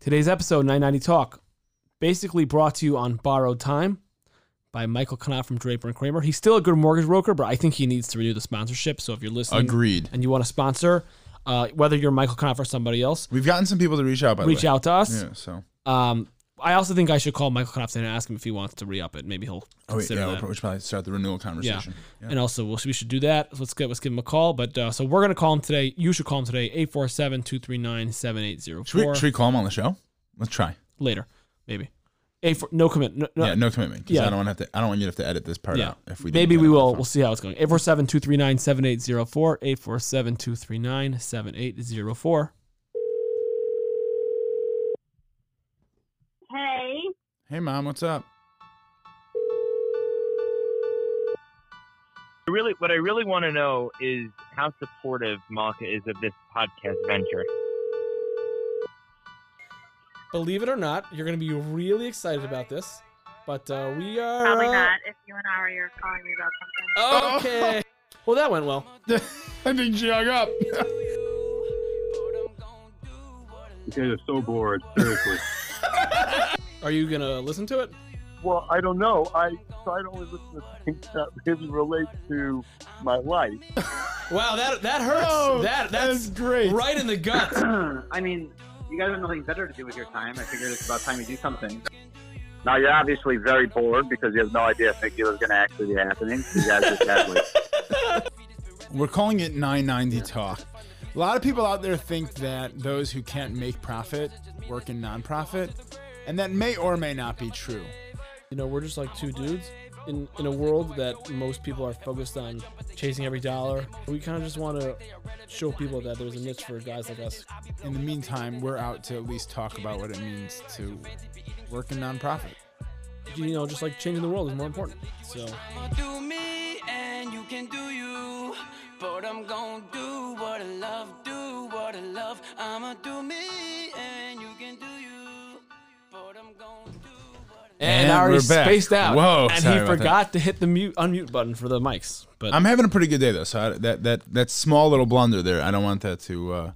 Today's episode 990 Talk, basically brought to you on borrowed time by Michael Knopf from Draper and Kramer. He's still a good mortgage broker, but I think he needs to renew the sponsorship. So if you're listening Agreed. and you want to sponsor, uh, whether you're Michael Knopf or somebody else, We've gotten some people to reach out. By reach out to us. Yeah. So. Um, I also think I should call Michael Knopf and ask him if he wants to re up it. Maybe he'll Oh consider yeah, that. we'll, we should probably start the renewal conversation. Yeah. And also, we'll, we should do that. Let's get let's give him a call. But uh, so we're gonna call him today. You should call him today. 847-239-7804. Should we, should we call him on the show? Let's try. Later, maybe. A for no commit. No, no, yeah, no commitment. yeah. I don't want to have to. I don't want you to have to edit this part yeah. out. If we do. maybe we get it on will. We'll see how it's going. 847-239-7804. 847-239-7804. phone. Hey, Hey, mom, what's up? Really, what I really want to know is how supportive Malka is of this podcast venture. Believe it or not, you're gonna be really excited about this. But uh, we are probably uh, not. If you and I are calling me about something. Okay. well, that went well. I think she hung up. You guys are so bored, seriously. Are you gonna listen to it? well, I don't know. I try to only listen to things that really relate to my life. Wow, that that hurts. Oh, that that's that's great. right in the gut. I mean, you guys have nothing better to do with your time. I figured it's about time you do something. Now, you're obviously very bored because you have no idea if Mickey was going to actually be happening. You guys just had We're calling it 990 Talk. A lot of people out there think that those who can't make profit work in nonprofit, and that may or may not be true. You know, we're just like two dudes in in a world that most people are focused on chasing every dollar. We kind of just want to show people that there's a niche for guys like us. In the meantime, we're out to at least talk about what it means to work in nonprofit. You know, just like changing the world is more important. So do me and you can do you. But I'm gonna do what I love, do what I love. I'ma do me and, And I already back. spaced out. Whoa, and he about that. forgot to hit the mute unmute button for the mics. But I'm having a pretty good day though, so I, that that that small little blunder there, I don't want that to. Uh,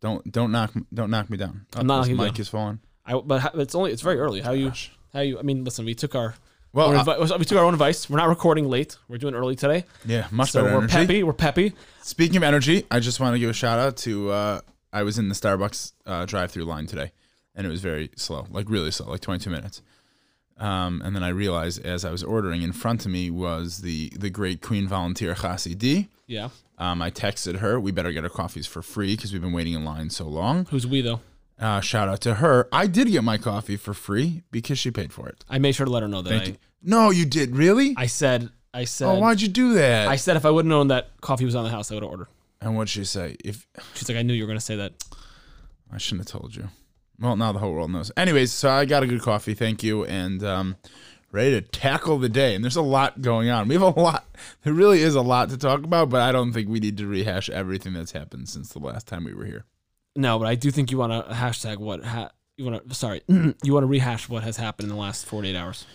don't don't knock don't knock me down. I'm not this mic down. is falling. I but it's only it's very early. How you how you? I mean, listen, we took our. Well, I- we took our own advice. We're not recording late. We're doing early today, Yeah, much so better we're energy. peppy. We're peppy. Speaking of energy, I just want to give a shout out to. Uh, I was in the Starbucks uh, drive-through line today, and it was very slow, like really slow, like 22 minutes. Um, and then I realized as I was ordering, in front of me was the the great Queen volunteer Khasi D. Yeah. Um, I texted her, we better get our coffees for free because we've been waiting in line so long. Who's we though? Uh, shout out to her. I did get my coffee for free because she paid for it. I made sure to let her know that Thank I, you. No, you did really? I said I said oh, why'd you do that? I said if I would have known that coffee was on the house, I would have ordered. and what'd she say? If She's like, I knew you were gonna say that. I shouldn't have told you. Well, now the whole world knows. Anyways, so I got a good coffee, thank you, and um, ready to tackle the day. And there's a lot going on. We have a lot. There really is a lot to talk about, but I don't think we need to rehash everything that's happened since the last time we were here. No, but I do think you want to hashtag what ha- you want to. Sorry, you want to rehash what has happened in the last 48 hours.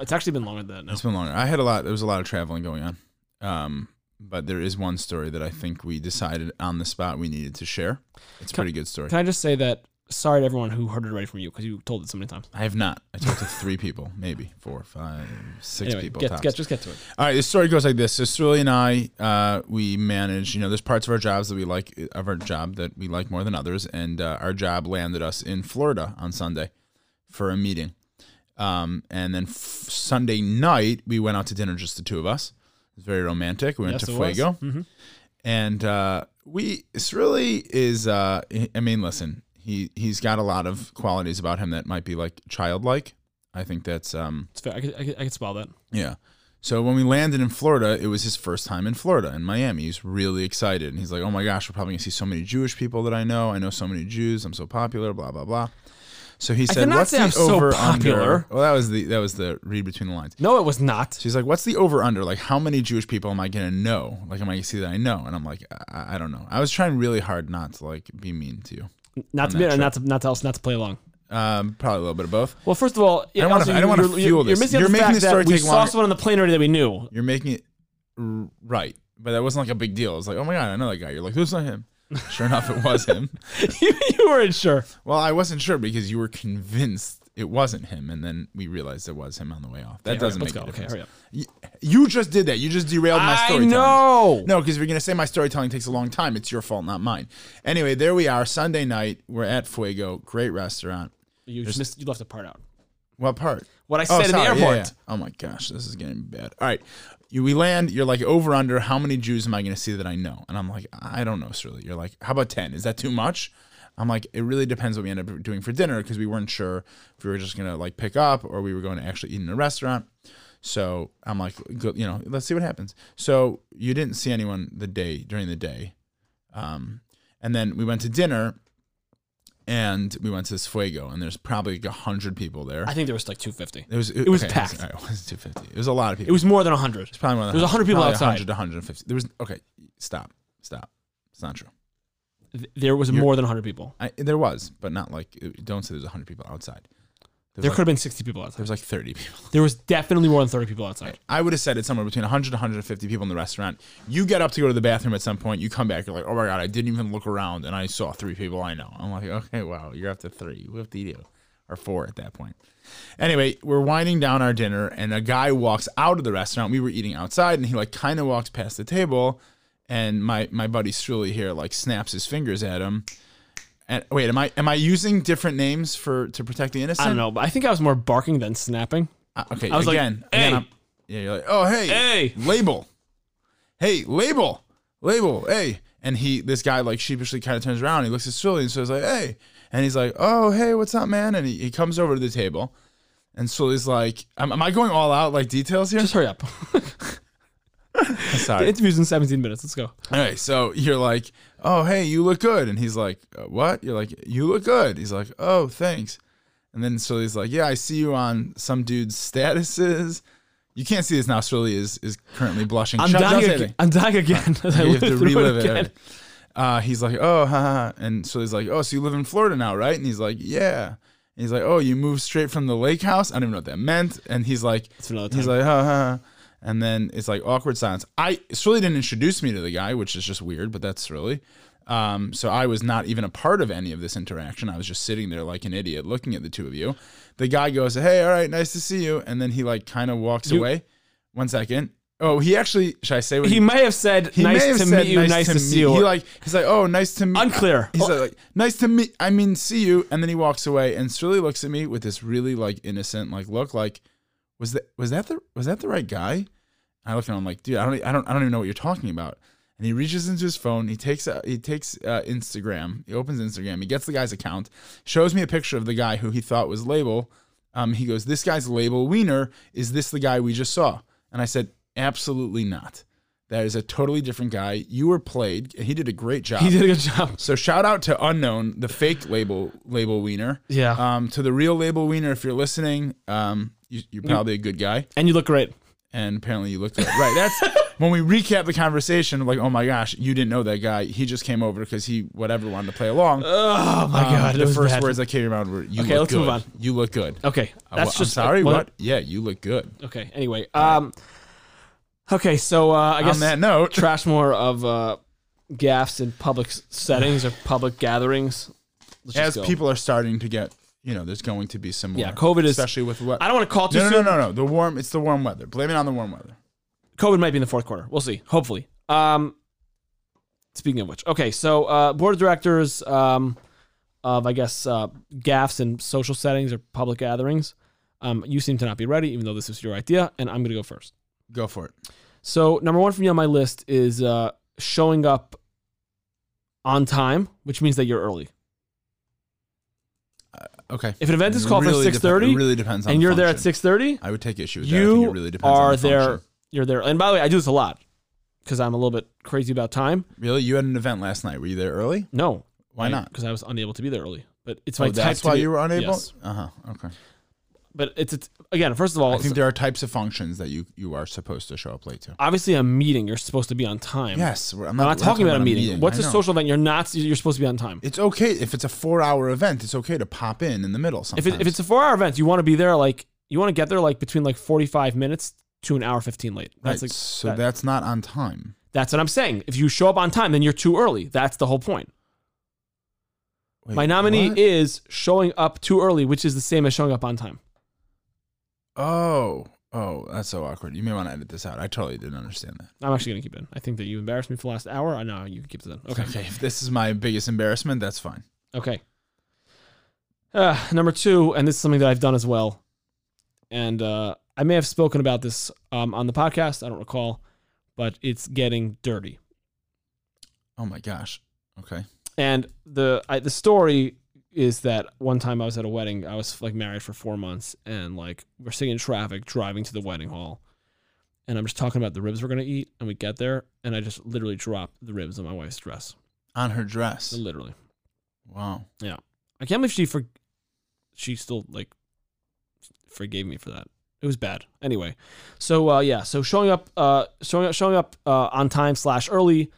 It's actually been longer than that now. It's been longer. I had a lot. There was a lot of traveling going on, um, but there is one story that I think we decided on the spot we needed to share. It's a pretty good story. Can I just say that sorry to everyone who heard it already from you because you told it so many times. I have not. I talked to three people, maybe four, five, six Anyway, people. get, get just get to it. All right, The story goes like this. So Sterling and I, uh, we manage. You know, there's parts of our jobs that we like of our job that we like more than others, and uh, our job landed us in Florida on Sunday for a meeting. Um, and then f- Sunday night, we went out to dinner, just the two of us. It was very romantic. We went Yes, to. Fuego, Mhm. and uh, we. This really is. Uh, I mean, listen, he he's got a lot of qualities about him that might be like childlike. I think that's um, It's fair. I could, I could, I could spell that. yeah. So when we landed in Florida, it was his first time in Florida, in Miami. He's really excited. And he's like, oh my gosh, we're probably going to see so many Jewish people that I know. I know so many Jews. I'm so popular, blah, blah, blah. So he said, what's the so over popular. under? Well, that was the that was the read between the lines. No, it was not. She's like, what's the over under? Like, how many Jewish people am I going to know? Like, am I going to see that I know? And I'm like, I, I don't know. I was trying really hard not to like be mean to you. Not to be, that not to, not to us, not to play along. Um, probably a little bit of both. Well, first of all, don't I don't you're- you're- fuel You're this. missing You're the making fact the that story we take saw longer. someone on the plane already that we knew. You're making it r- right, but that wasn't like a big deal. It's like, oh my god, I know that guy. You're like, who's not him? Sure enough, it was him. you, you weren't sure. Well, I wasn't sure because you were convinced it wasn't him, and then we realized it was him on the way off. That Okay, doesn't up, make let's a go. Okay, difference. hurry up. You, you just did that. You just derailed my I storytelling. know. No, because if you're gonna say my storytelling takes a long time, it's your fault, not mine. Anyway, there we are. Sunday night. We're at Fuego. Great restaurant. You just missed, you left a part out. What part? What I Oh, said in the sorry. Yeah, airport. yeah. Oh my gosh, this is getting bad. All right, you, we land. You're like over under. How many Jews am I going to see that I know? And I'm like, I don't know, Shirley. You're like, how about ten? Is that too much? I'm like, it really depends what we end up doing for dinner because we weren't sure if we were just gonna like pick up or we were going to actually eat in a restaurant. So I'm like, go, you know, let's see what happens. So you didn't see anyone the day during the day, um, and then we went to dinner, and we went to this Fuego, and there's probably like a hundred people there. I think there was like 250. It was It was okay, packed. all right, It was 250. It was a lot of people. It was more than 100. It's probably more than There was 100 people probably outside. 100 to 150. There was okay. Stop. Stop. It's not true. Th- There was You're- more than 100 people. I, there was, but not like. Uh, don't say there's 100 people outside. There was, There like, could have been 60 people outside. there outside. was like 30 people. There was definitely more than 30 people outside. I would have said it's somewhere between 100 to 150 people in the restaurant. You get up to go to the bathroom at some point. You come back. You're like, oh my god, I didn't even look around, and I saw three people I know. I'm like, okay, wow, you're up to three. You have to eat or four at that point. Anyway, we're winding down our dinner, and a guy walks out of the restaurant. We were eating outside, and he like kind of walks past the table, and my my buddy Strully here like snaps his fingers at him. And wait, am I am I using different names for to protect the innocent? I don't know, but I think I was more barking than snapping. Uh, okay, I was like, "Hey." again, yeah, you're like, oh hey, Hey. label, hey, label, label, hey, and he, this guy, like sheepishly kind of turns around, he looks at Sully and says like, hey, and he's like, oh hey, what's up, man? And he, he comes over to the table, and Sully's like, am, am I going all out like details here? Just hurry up. the Sorry. interview's in 17 minutes. Let's go. All right, so you're like, oh hey, you look good, and he's like, "Uh, what? You're like, you look good. He's like, oh thanks, and then Sully's like, yeah, I see you on some dude's statuses. You can't see this now. Sully is is currently blushing. I'm Shut- dying again. I'm dying again. I You have to through it relive again. it. Uh, he's like, oh, haha. and so he's like, oh, so you live in Florida now, right? And he's like, yeah. And he's like, oh, you moved straight from the lake house. I don't even know what that meant. And he's like, he's like, ha ha. And then it's like awkward silence. I Shirley didn't introduce me to the guy, which is just weird, but that's really. Um, so I was not even a part of any of this interaction. I was just sitting there like an idiot, looking at the two of you. The guy goes, "Hey, all right, nice to see you," and then he like kind of walks You- away. One second. Oh, he actually. Should I say what he may have said, he nice may have to said meet you, nice, to, see meet you. He like he's like, oh, nice to meet. Unclear. He's Oh. like, nice to meet. I mean, see you. And then he walks away, and Shirley looks at me with this really like innocent like look, like, was that was that the was that the right guy? I look at him like, dude, I don't I don't I don't even know what you're talking about. And he reaches into his phone. He takes uh, he takes uh, Instagram. He opens Instagram. He gets the guy's account. Shows me a picture of the guy who he thought was Label. Um, he goes, "This guy's Label Wiener. Is this the guy we just saw?" And I said, "Absolutely not. That is a totally different guy. You were played. and He did a great job. he did a good job. So shout out to unknown, the fake label label Wiener. Yeah. Um, to the real label Wiener, if you're listening, um, you, you're probably a good guy, And you look great. and apparently you looked right. That's when we recap the conversation. Like, oh my gosh, you didn't know that guy. He just came over because he whatever wanted to play along. Oh my Um, God. the first bad. words that came out were, "You look good. Okay, look let's good. move on. You look good." Okay. Uh, That's just I'm sorry. well, What? Yeah, you look good. Okay. Anyway, um, okay. So uh, I guess On that note, trash more of uh, gaffes in public settings or public gatherings. Let's just as go. people are starting to get, you know, there's going to be some more. Yeah, COVID is- especially with what. I don't want to call too No, no, soon. no, no, no. The warm. It's the warm weather. Blame it on the warm weather. COVID might be in the fourth quarter. We'll see. Hopefully. Um, speaking of which, okay, so uh, board of directors um, of I guess uh, gaffes in social settings or public gatherings. Um, you seem to not be ready, even though this is your idea, and I'm gonna go first. Go for it. So number one for me on my list is uh, showing up on time, which means that you're early. Okay. If an event is called Really for six thirty really depends on and the you're there at six thirty, I would take issue with that. I think you really depends on are the there. You're there. And by the way, I do this a lot because I'm a little bit crazy about time. Really, you had an event last night. Were you there early? No, Why not? Because I was unable to be there early. But it's Oh, my type that's why be- you were unable. Yes. Uh huh. Okay. But it's, it's again. First of all, I think there are types of functions that you you are supposed to show up late to. obviously a meeting. You're supposed to be on time. Yes, I'm I'm not, not we're talking about a meeting. What's I a know. social event? You're not. You're supposed to be on time. It's okay if it's a four-hour event. It's okay to pop in in the middle. If Sometimes. it, if it's a four hour event, you want to be there like you want to get there like between like 45 minutes to an hour 15 late. right, like so that- that's not on time. That's what I'm saying. If you show up on time, then you're too early. That's the whole point. Wait, My nominee what? is showing up too early, which is the same as showing up on time. Oh, oh, that's so awkward. You may want to edit this out. I totally didn't understand that. I'm actually gonna keep it in. I think that you embarrassed me for the last hour. I know you can keep it in. Okay. Okay, if this is my biggest embarrassment, that's fine. Okay. Uh, number two, and this is something that I've done as well, and uh, I may have spoken about this um, on the podcast. I don't recall, but it's getting dirty. Oh my gosh. Okay. And the I, the story is that one time I was at a wedding. I was like married for four months, and like we're sitting in traffic driving to the wedding hall, and I'm just talking about the ribs we're gonna eat. And we get there, and I just literally drop the ribs on my wife's dress, On her dress. literally. Wow. Yeah, I can't believe she for she still like forgave me for that. It was bad. Anyway, so uh, yeah, so showing up, uh, showing up, showing up uh, on time slash early,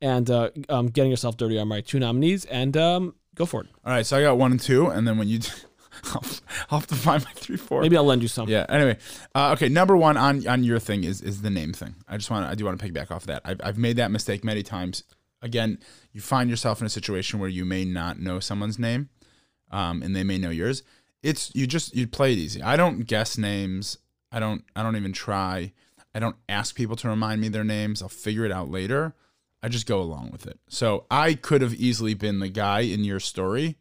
and uh, um, getting yourself dirty are my two nominees, and um, go for it. All right, so I got one and two, and then when you, I'll, I'll have to find my three, four. Maybe I'll lend you some. Yeah. Anyway, uh, okay. Number one on on your thing is is the name thing. I just want I do want to piggyback off that. I've I've made that mistake many times. Again, you find yourself in a situation where you may not know someone's name, um, and they may know yours. It's you just you play it easy. I don't guess names. I don't I don't even try. I don't ask people to remind me their names. I'll figure it out later. I just go along with it. So I could have easily been the guy in your story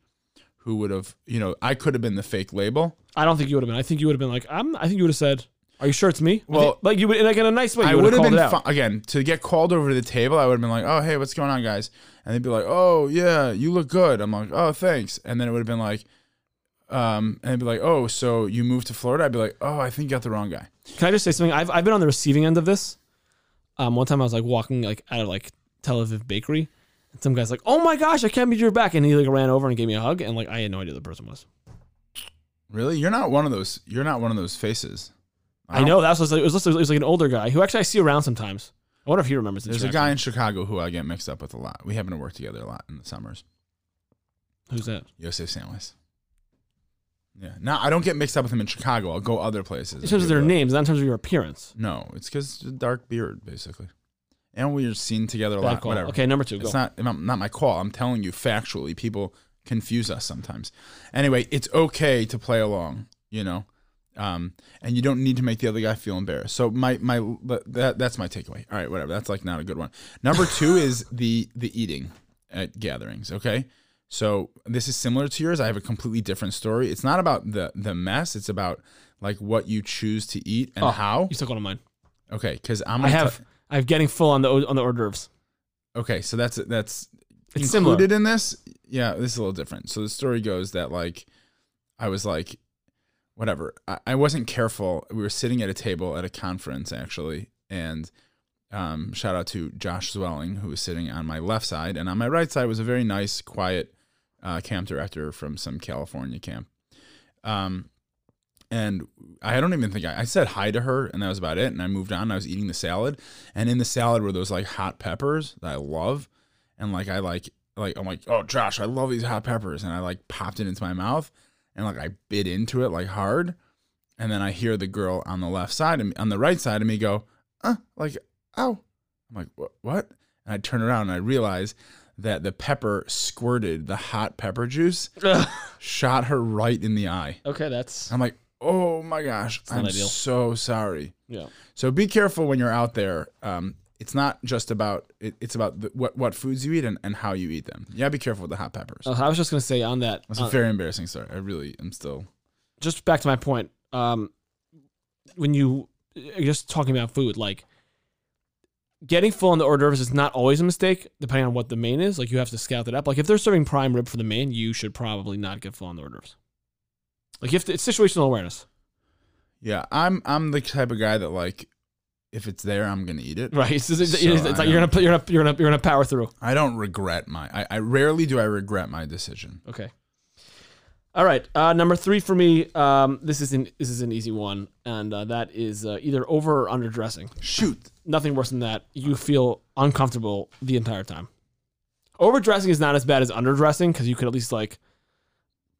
who would have, you know, I could have been the fake label. I don't think you would have been. I think you would have been like, I'm. I think you would have said, "Are you sure it's me?" Well- think- like you would, like in a nice way. You I would have been fi- again to get called over to the table. I would have been like, "Oh, hey, what's going on, guys?" And they'd be like, "Oh, yeah, you look good." I'm like, "Oh, thanks." And then it would have been like, um, and they'd be like, "Oh, so you moved to Florida?" I'd be like, "Oh, I think you got the wrong guy." Can I just say something? I've I've been on the receiving end of this. Um, one time I was like walking like out of like Tel Aviv bakery, and some guy's like, "Oh my gosh, I can't believe you're back!" And he like ran over and gave me a hug, and like I had no idea who the person was. Really, you're not one of those. You're not one of those faces. I know that was like, it was it was like an older guy who actually I see around sometimes. I wonder if he remembers. the There's a guy in Chicago who I get mixed up with a lot. We happen to work together a lot in the summers. Who's that? Yosef Sandwich. Yeah. Now I don't get mixed up with him in Chicago. I'll go other places. In terms of their names, not in terms of your appearance. No, it's because dark beard, basically. And we are seen together a Bad lot. call. Whatever. Okay, number two. Go. It's not not not my call. I'm telling you factually. People confuse us sometimes. Anyway, it's okay to play along. You know, um, and you don't need to make the other guy feel embarrassed. So my my that that's my takeaway. All right, whatever. That's like not a good one. Number two is the the eating at gatherings. Okay. So this is similar to yours. I have a completely different story. It's not about the the mess. It's about like what you choose to eat and Oh, how. You took one of mine. Okay, because I'm. I gonna have t- I have getting full on the on the hors d'oeuvres. Okay, so that's that's It's similar. included in this. Yeah, this is a little different. So the story goes that like I was like, whatever. I, I wasn't careful. We were sitting at a table at a conference actually, and um, shout out to Josh Zwelling who was sitting on my left side, and on my right side was a very nice, quiet uh, camp director from some California camp. Um, and I don't even think I, I said hi to her, and that was about it. And I moved on. I was eating the salad, and in the salad were those like hot peppers that I love, and like I like like I'm like oh Josh, I love these hot peppers, and I like popped it into my mouth, and like I bit into it like hard, and then I hear the girl on the left side of me, on the right side of me go, uh, like ow, I'm like what what, and I turn around and I realize that the pepper squirted the hot pepper juice, shot her right in the eye. okay, that's I'm like, my gosh, I'm ideal. so sorry. yeah. So be careful when you're out there. Um, it's not just about it, it's about the, what what foods you eat and, and how you eat them. Yeah, be careful with the hot peppers. Uh, I was just gonna say on that. That's uh, a very embarrassing story. I really am still. just back to my point. Um, when you you're just talking about food, like getting full on the hors d'oeuvres is not always a mistake, depending on what the main is. Like you have to scout that up. Like if they're serving prime rib for the main, you should probably not get full on the hors d'oeuvres. Like if it's situational awareness, Yeah, I'm I'm the type of guy that like, if it's there, I'm gonna eat it. right? It's, it's, it's, So it's I like you're gonna put- you're gonna you're gonna you're gonna power through. I don't regret my. I, I rarely do I regret my decision. Okay. All right. Uh, number three for me. Um, this is an this is an easy one, and uh, that is uh, either over or under dressing. Shoot. nothing worse than that. You feel uncomfortable the entire time. Overdressing is not as bad as underdressing because you could at least like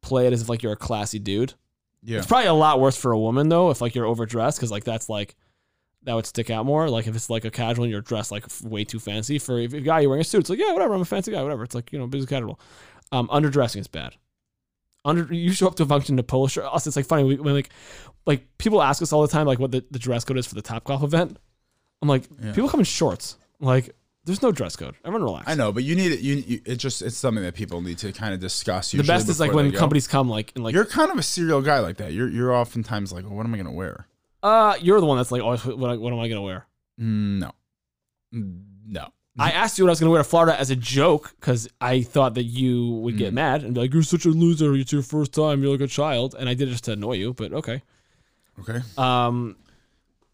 play it as if like you're a classy dude. Yeah. It's probably a lot worse for a woman though if like you're overdressed because like that's like that would stick out more. Like if it's like a casual and you're dressed like way too fancy. For if a guy you're wearing a suit, it's like yeah, whatever. I'm a fancy guy, whatever. It's like you know business casual. Um, underdressing is bad. Under you show up to a function in a polo shirt. Also, it's like funny we, when like like people ask us all the time like what the, the dress code is for the Top Golf event. I'm like Yeah. people come in shorts. Like there's no dress code. Everyone relax. I know, but you need it. You, you it just it's something that people need to kind of discuss. The best is like when go. companies come like and like you're kind of a serial guy like that. You're you're oftentimes like, well, what am I gonna wear? uh you're the one that's like oh what, what am I gonna wear? Mm, No, Mm, no. I asked you what I was going to wear to Florida as a joke because I thought that you would Mm. get mad and be like, "You're such a loser. It's your first time. You're like a child." And I did it just to annoy you, but okay. Okay. Um,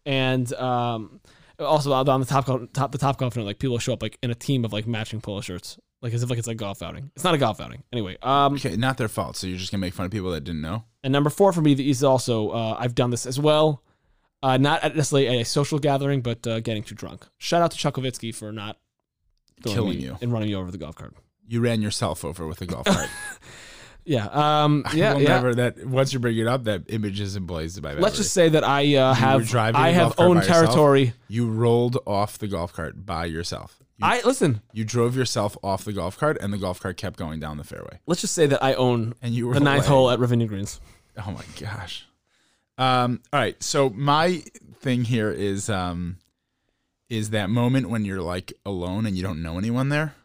and um, also on the top top the top golf note, like people show up like in a team of like matching polo shirts, like as if like it's a golf outing. It's not a golf outing anyway. Um, Okay, not their fault. So you're just gonna make fun of people that didn't know. and number four for me is also uh, I've done this as well. Uh, not at necessarily a social gathering, but uh, getting too drunk. Shout out to Chukovitsky for not Killing me you. and running you over the golf cart. You ran yourself over with a golf cart. Yeah. Um, yeah. yeah. never that once you bring it up, that image is emblazed by memory. Let's just say that I uh, have I have owned by yourself? territory. you rolled off the golf cart by yourself. You, I listen. you drove yourself off the golf cart, and the golf cart kept going down the fairway. Let's just say that I own And you were the ninth hole at Ravinia Greens. Oh my gosh. Um, all right. So my thing here is um is that moment when you're like alone and you don't know anyone there.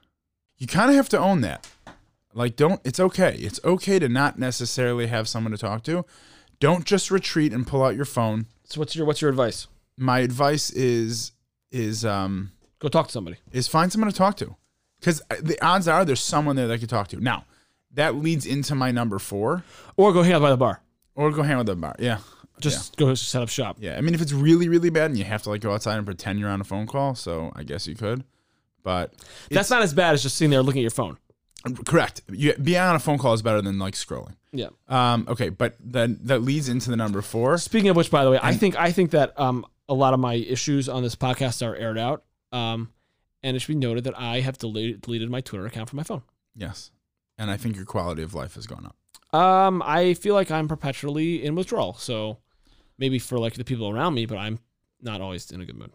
You kind of have to own that. Like don't it's okay. It's okay to not necessarily have someone to talk to. Don't just retreat and pull out your phone. So what's your what's your advice? My advice is is um Go talk to somebody. is find someone to talk to. Cuz the odds are there's someone there that you could talk to. Now, that leads into my number 4 Or go hang out by the bar. or go hang out at the bar. Yeah. Just go set up shop. Yeah, I mean, if it's really, really bad and you have to like go outside and pretend you're on a phone call, so I guess you could. But That's not as bad as just sitting there looking at your phone. Correct. You being on a phone call is better than like scrolling. Yeah. Um, okay, but then that leads into the number four. Speaking of which, by the way, I think I think that um a lot of my issues on this podcast are aired out. Um, and it should be noted that I have deleted deleted my Twitter account from my phone. Yes, and I think your quality of life has gone up. Um, I feel like I'm perpetually in withdrawal. So maybe for like the people around me, but I'm not always in a good mood.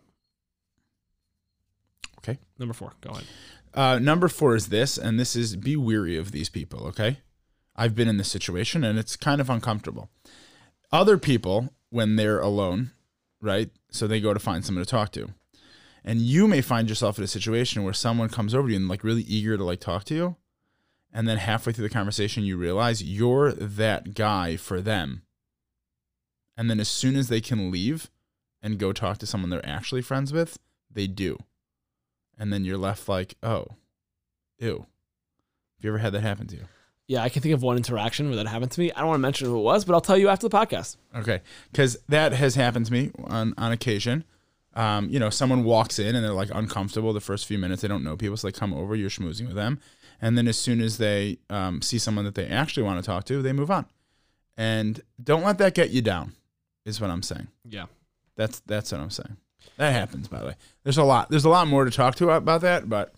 Okay. Number four, go ahead. Uh, number four is this, and this is be weary of these people. Okay, I've been in this situation, and it's kind of uncomfortable. Other people, when they're alone, right? So they go to find someone to talk to, and you may find yourself in a situation where someone comes over to you and like really eager to like talk to you, and then halfway through the conversation, you realize you're that guy for them. And then as soon as they can leave and go talk to someone they're actually friends with, they do and then you're left like, oh, ew. Have you ever had that happen to you? Yeah, I can think of one interaction where that happened to me. I don't want to mention who it was, but I'll tell you after the podcast. Okay, because that has happened to me on on occasion. Um, you know, someone walks in and they're like uncomfortable the first few minutes. They don't know people, so they come over. You're schmoozing with them, and then as soon as they um, see someone that they actually want to talk to, they move on. And don't let that get you down. Is what I'm saying. Yeah. That's that's what I'm saying. That happens, by the way. There's a lot. There's a lot more to talk to about that, but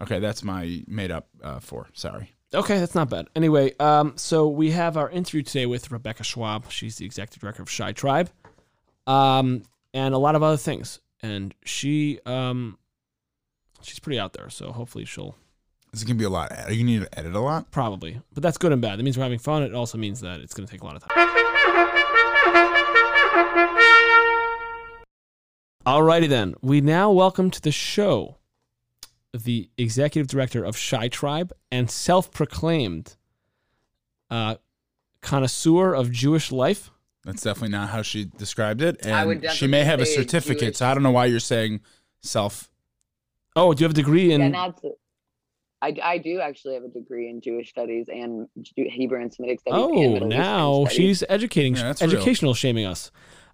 okay, that's my made up uh, for. Sorry. Okay, that's not bad. Anyway, um, so we have our interview today with Rebecca Schwab. She's the executive director of ChiTribe, um, and a lot of other things. And she, um, she's pretty out there. So hopefully she'll This is gonna be a lot. Are you need to edit a lot? probably, but that's good and bad. That means we're having fun. It also means that it's going to take a lot of time. Alrighty then. We now welcome to the show the executive director of ChiTribe and self-proclaimed uh, connoisseur of Jewish life. That's definitely not how she described it. And she may have a certificate, Jewish. so I don't know why you're saying self. Oh, do you have a degree in? yeah, not I, I do actually have a degree in Jewish studies and Hebrew and Semitic studies. oh, Middle now studies. she's educating, Yeah, that's real. educational shaming us.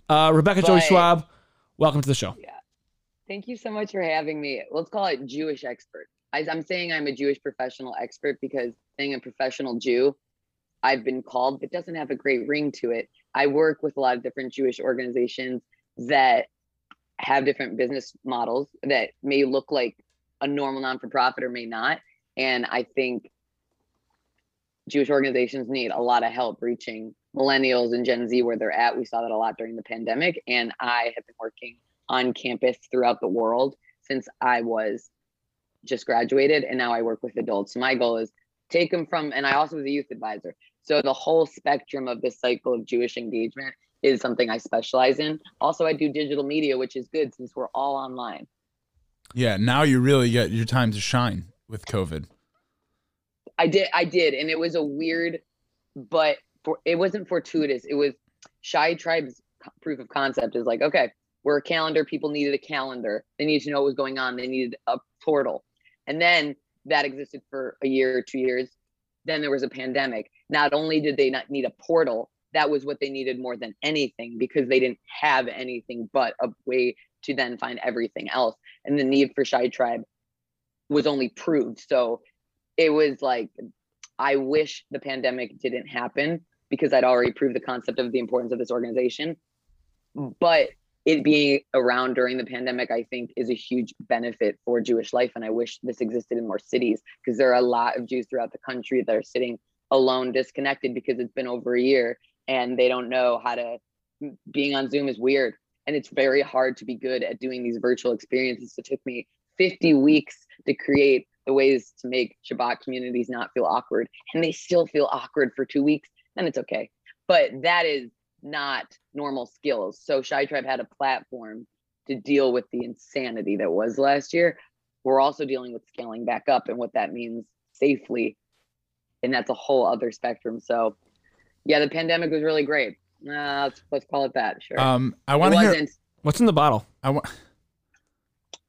Uh, Rebecca Joy But- Schwab, welcome to the show. Yeah. Thank you so much for having me. Let's call it Jewish expert. I, I'm saying I'm a Jewish professional expert because saying a professional Jew, I've been called, but doesn't have a great ring to it. I work with a lot of different Jewish organizations that have different business models that may look like a normal non for profit or may not. And I think Jewish organizations need a lot of help reaching millennials and Gen Z where they're at. We saw that a lot during the pandemic. And I have been working on campus throughout the world since I was just graduated and now I work with adults. So my goal is take them from and I also was a youth advisor. So the whole spectrum of this cycle of Jewish engagement is something I specialize in. Also I do digital media, which is good since we're all online. Yeah, now you really get your time to shine with COVID. I did I did and it was a weird but for it wasn't fortuitous. It was ChiTribe's proof of concept is like, okay, we're a calendar. People needed a calendar. They needed to know what was going on. They needed a portal. And then that existed for a year or two years. Then there was a pandemic. Not only did they not need a portal, that was what they needed more than anything because they didn't have anything but a way to then find everything else. And the need for ChiTribe was only proved. So it was like, I wish the pandemic didn't happen because I'd already proved the concept of the importance of this organization. But it being around during the pandemic, I think, is a huge benefit for Jewish life. And I wish this existed in more cities because there are a lot of Jews throughout the country that are sitting alone, disconnected because it's been over a year and they don't know how to. Being on Zoom is weird. And it's very hard to be good at doing these virtual experiences. It took me 50 weeks to create the ways to make Shabbat communities not feel awkward. And they still feel awkward for two weeks, and it's okay. But that is not normal skills. So ChiTribe had a platform to deal with the insanity that was last year. We're also dealing with scaling back up and what that means safely. And that's a whole other spectrum. So yeah, the pandemic was really great. Uh, let's, let's call it that. Sure. Um, I want to hear. What's in the bottle? I want.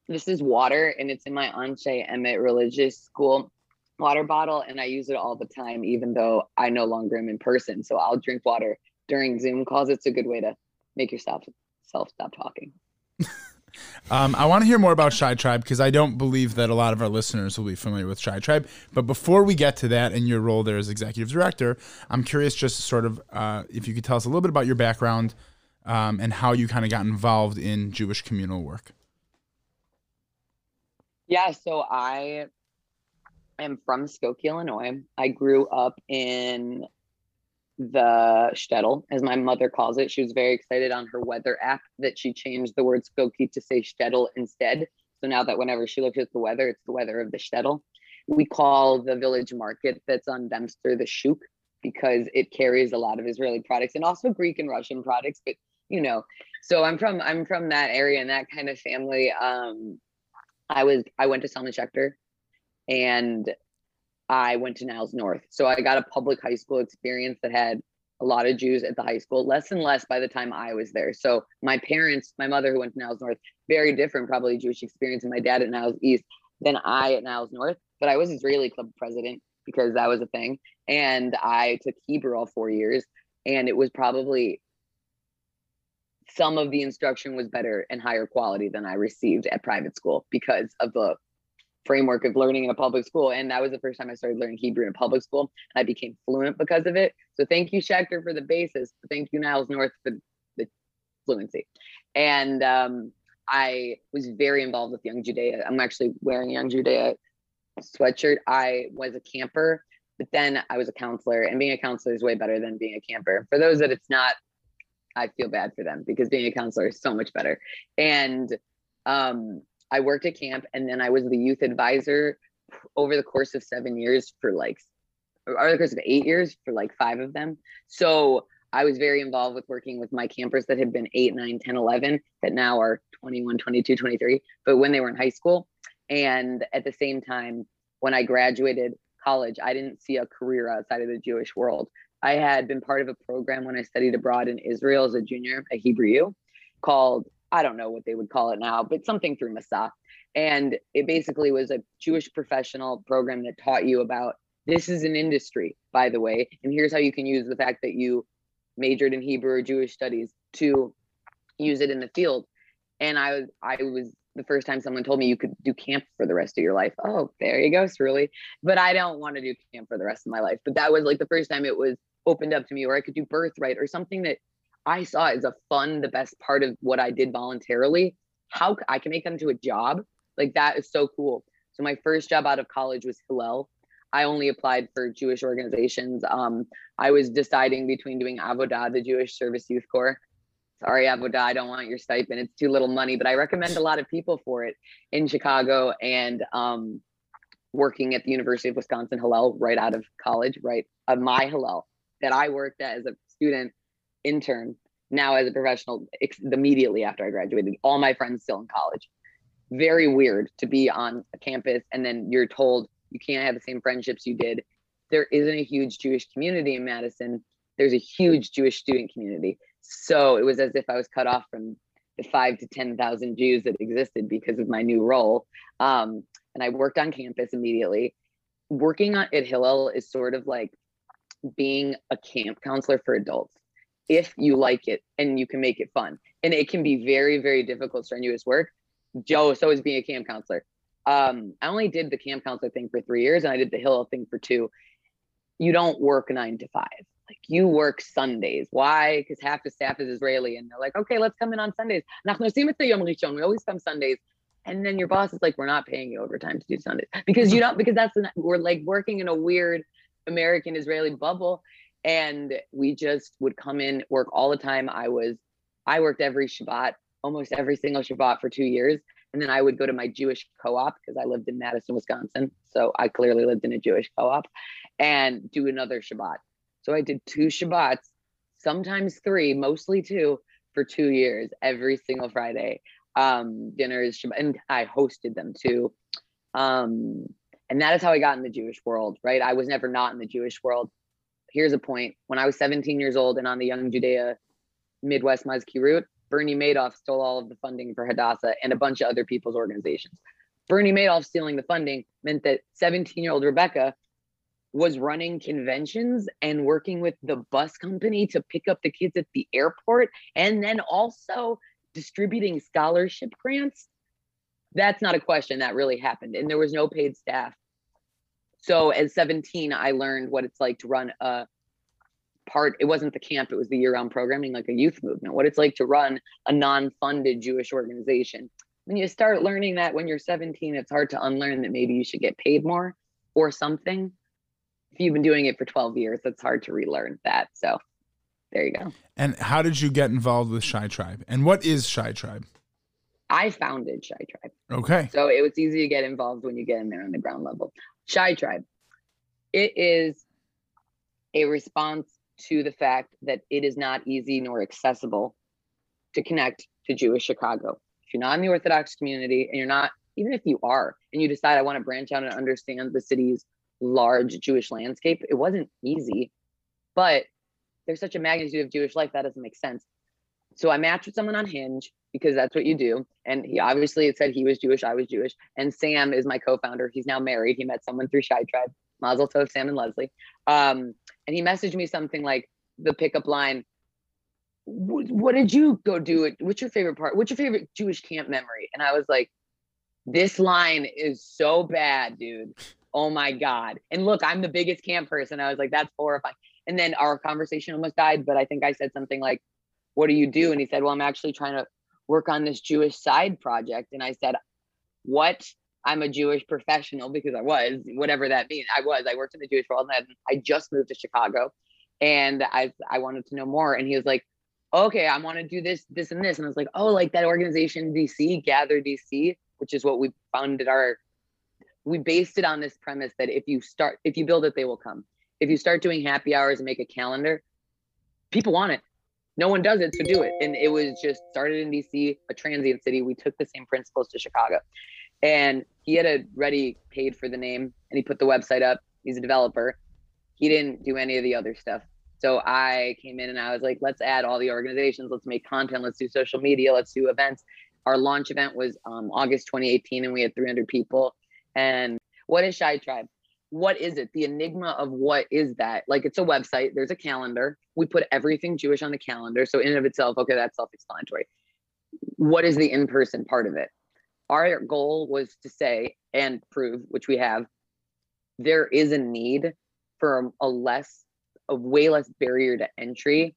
This is water and it's in my Anshe Emet religious school water bottle and I use it all the time, even though I no longer am in person. So I'll drink water during Zoom calls. It's a good way to make yourself self stop talking. Um, I want to hear more about ChiTribe because I don't believe that a lot of our listeners will be familiar with ChiTribe. But before we get to that and your role there as executive director, I'm curious just sort of uh, if you could tell us a little bit about your background um, and how you kind of got involved in Jewish communal work. Yeah, so I am from Skokie, Illinois. I grew up in the shtetl, as my mother calls it. She was very excited on her weather app that she changed the word Skokie to say shtetl instead. So now that whenever she looks at the weather, it's the weather of the shtetl. We call the village market that's on Dempster the shuk because it carries a lot of Israeli products and also Greek and Russian products. But you know, so I'm from I'm from that area and that kind of family. Um, I was I went to Solomon Schechter and I went to Niles North. So I got a public high school experience that had a lot of Jews at the high school, less and less by the time I was there. So my parents, my mother who went to Niles North, very different, probably Jewish experience, and my dad at Niles East than I at Niles North. But I was Israeli club president because that was a thing. And I took Hebrew all four years. And it was probably some of the instruction was better and higher quality than I received at private school because of the framework of learning in a public school. And that was the first time I started learning Hebrew in a public school. I became fluent because of it. So thank you, Schechter, for the basis. Thank you, Niles North, for the fluency. And um, I was very involved with Young Judaea. I'm actually wearing Young Judaea sweatshirt. I was a camper, but then I was a counselor. And being a counselor is way better than being a camper. For those that it's not, I feel bad for them because being a counselor is so much better. And um, I worked at camp and then I was the youth advisor over the course of seven years for like, or the course of eight years for like five of them. So I was very involved with working with my campers that had been 8, 9, 10, 11, that now are 21, 22, 23, but when they were in high school. And at the same time, when I graduated college, I didn't see a career outside of the Jewish world. I had been part of a program when I studied abroad in Israel as a junior at Hebrew U called, I don't know what they would call it now, but something through Masa. And it basically was a Jewish professional program that taught you about this is an industry, by the way, and here's how you can use the fact that you majored in Hebrew or Jewish studies to use it in the field. And I was I was the first time someone told me you could do camp for the rest of your life. Oh, there you go, Cerulli. But I don't want to do camp for the rest of my life. But that was like the first time it was opened up to me, or I could do birthright or something that I saw as a fun, the best part of what I did voluntarily. How I can make that into a job, like that is so cool. So my first job out of college was Hillel. I only applied for Jewish organizations. Um, I was deciding between doing Avodah, the Jewish Service Youth Corps, sorry, Avodah, I don't want your stipend. It's too little money, but I recommend a lot of people for it in Chicago and um, working at the University of Wisconsin Hillel right out of college, right? Of my Hillel that I worked at as a student intern, now as a professional immediately after I graduated. All my friends still in college. Very weird to be on a campus and then you're told you can't have the same friendships you did. There isn't a huge Jewish community in Madison. There's a huge Jewish student community. So it was as if I was cut off from the five to 10,000 Jews that existed because of my new role. Um, and I worked on campus immediately. Working on, at Hillel is sort of like being a camp counselor for adults if you like it and you can make it fun. And it can be very, very difficult, strenuous work. Joe, so is being a camp counselor. Um, I only did the camp counselor thing for three years and I did the Hillel thing for two. You don't work nine to five. Like you work Sundays. Why? Because half the staff is Israeli and they're like, okay, let's come in on Sundays. We always come Sundays. And then your boss is like, we're not paying you overtime to do Sundays because you don't, because that's, we're like working in a weird American Israeli bubble. And we just would come in, work all the time. I was, I worked every Shabbat, almost every single Shabbat for two years. And then I would go to my Jewish co op because I lived in Madison, Wisconsin. So I clearly lived in a Jewish co op and do another Shabbat. So I did two Shabbats, sometimes three, mostly two for two years, every single Friday. Um, dinners, Shabbat, and I hosted them too. Um, and that is how I got in the Jewish world, right? I was never not in the Jewish world. Here's a point. When I was 17 years old and on the Young Judaea Midwest Mazkirut, Bernie Madoff stole all of the funding for Hadassah and a bunch of other people's organizations. Bernie Madoff stealing the funding meant that 17 year old Rebecca was running conventions and working with the bus company to pick up the kids at the airport and then also distributing scholarship grants. That's not a question that really happened. And there was no paid staff. So at 17, I learned what it's like to run a part. It wasn't the camp, it was the year round programming, like a youth movement, what it's like to run a non funded Jewish organization. When you start learning that when you're 17, it's hard to unlearn that maybe you should get paid more or something. If you've been doing it for 12 years, it's hard to relearn that. So there you go. And how did you get involved with ChiTribe? And what is ChiTribe? I founded Shy Tribe. Okay. So it was easy to get involved when you get in there on the ground level. ChiTribe. It is a response to the fact that it is not easy nor accessible to connect to Jewish Chicago. If you're not in the Orthodox community and you're not, even if you are, and you decide I want to branch out and understand the city's large Jewish landscape, it wasn't easy, but there's such a magnitude of Jewish life that doesn't make sense. So I matched with someone on Hinge because that's what you do. And he obviously said he was Jewish, I was Jewish. And Sam is my co-founder. He's now married. He met someone through ChiTribe. Mazel tov, Sam and Leslie. Um, and he messaged me something like the pickup line. What did you go do? What's your favorite part? What's your favorite Jewish camp memory? And I was like, this line is so bad, dude. Oh my God. And look, I'm the biggest camp person. I was like, that's horrifying. And then our conversation almost died, but I think I said something like, what do you do? And he said, well, I'm actually trying to work on this Jewish side project. And I said, what? I'm a Jewish professional because I was, whatever that means. I was, I worked in the Jewish world and I just moved to Chicago and I, I wanted to know more. And he was like, okay, I want to do this, this, and this. And I was like, oh, like that organization DC, Gather DC, which is what we founded our, we based it on this premise that if you start, if you build it, they will come. If you start doing happy hours and make a calendar, people want it. No one does it, so do it. And it was just started in DC, a transient city. We took the same principles to Chicago. And he had already paid for the name and he put the website up. He's a developer. He didn't do any of the other stuff. So I came in and I was like, let's add all the organizations. Let's make content. Let's do social media. Let's do events. Our launch event was um, August 2018 and we had 300 people. And what is ChiTribe? What is it? The enigma of what is that? Like it's a website. There's a calendar. We put everything Jewish on the calendar. So in and of itself, okay, that's self-explanatory. What is the in-person part of it? Our goal was to say and prove, which we have, there is a need for a less, a way less barrier to entry,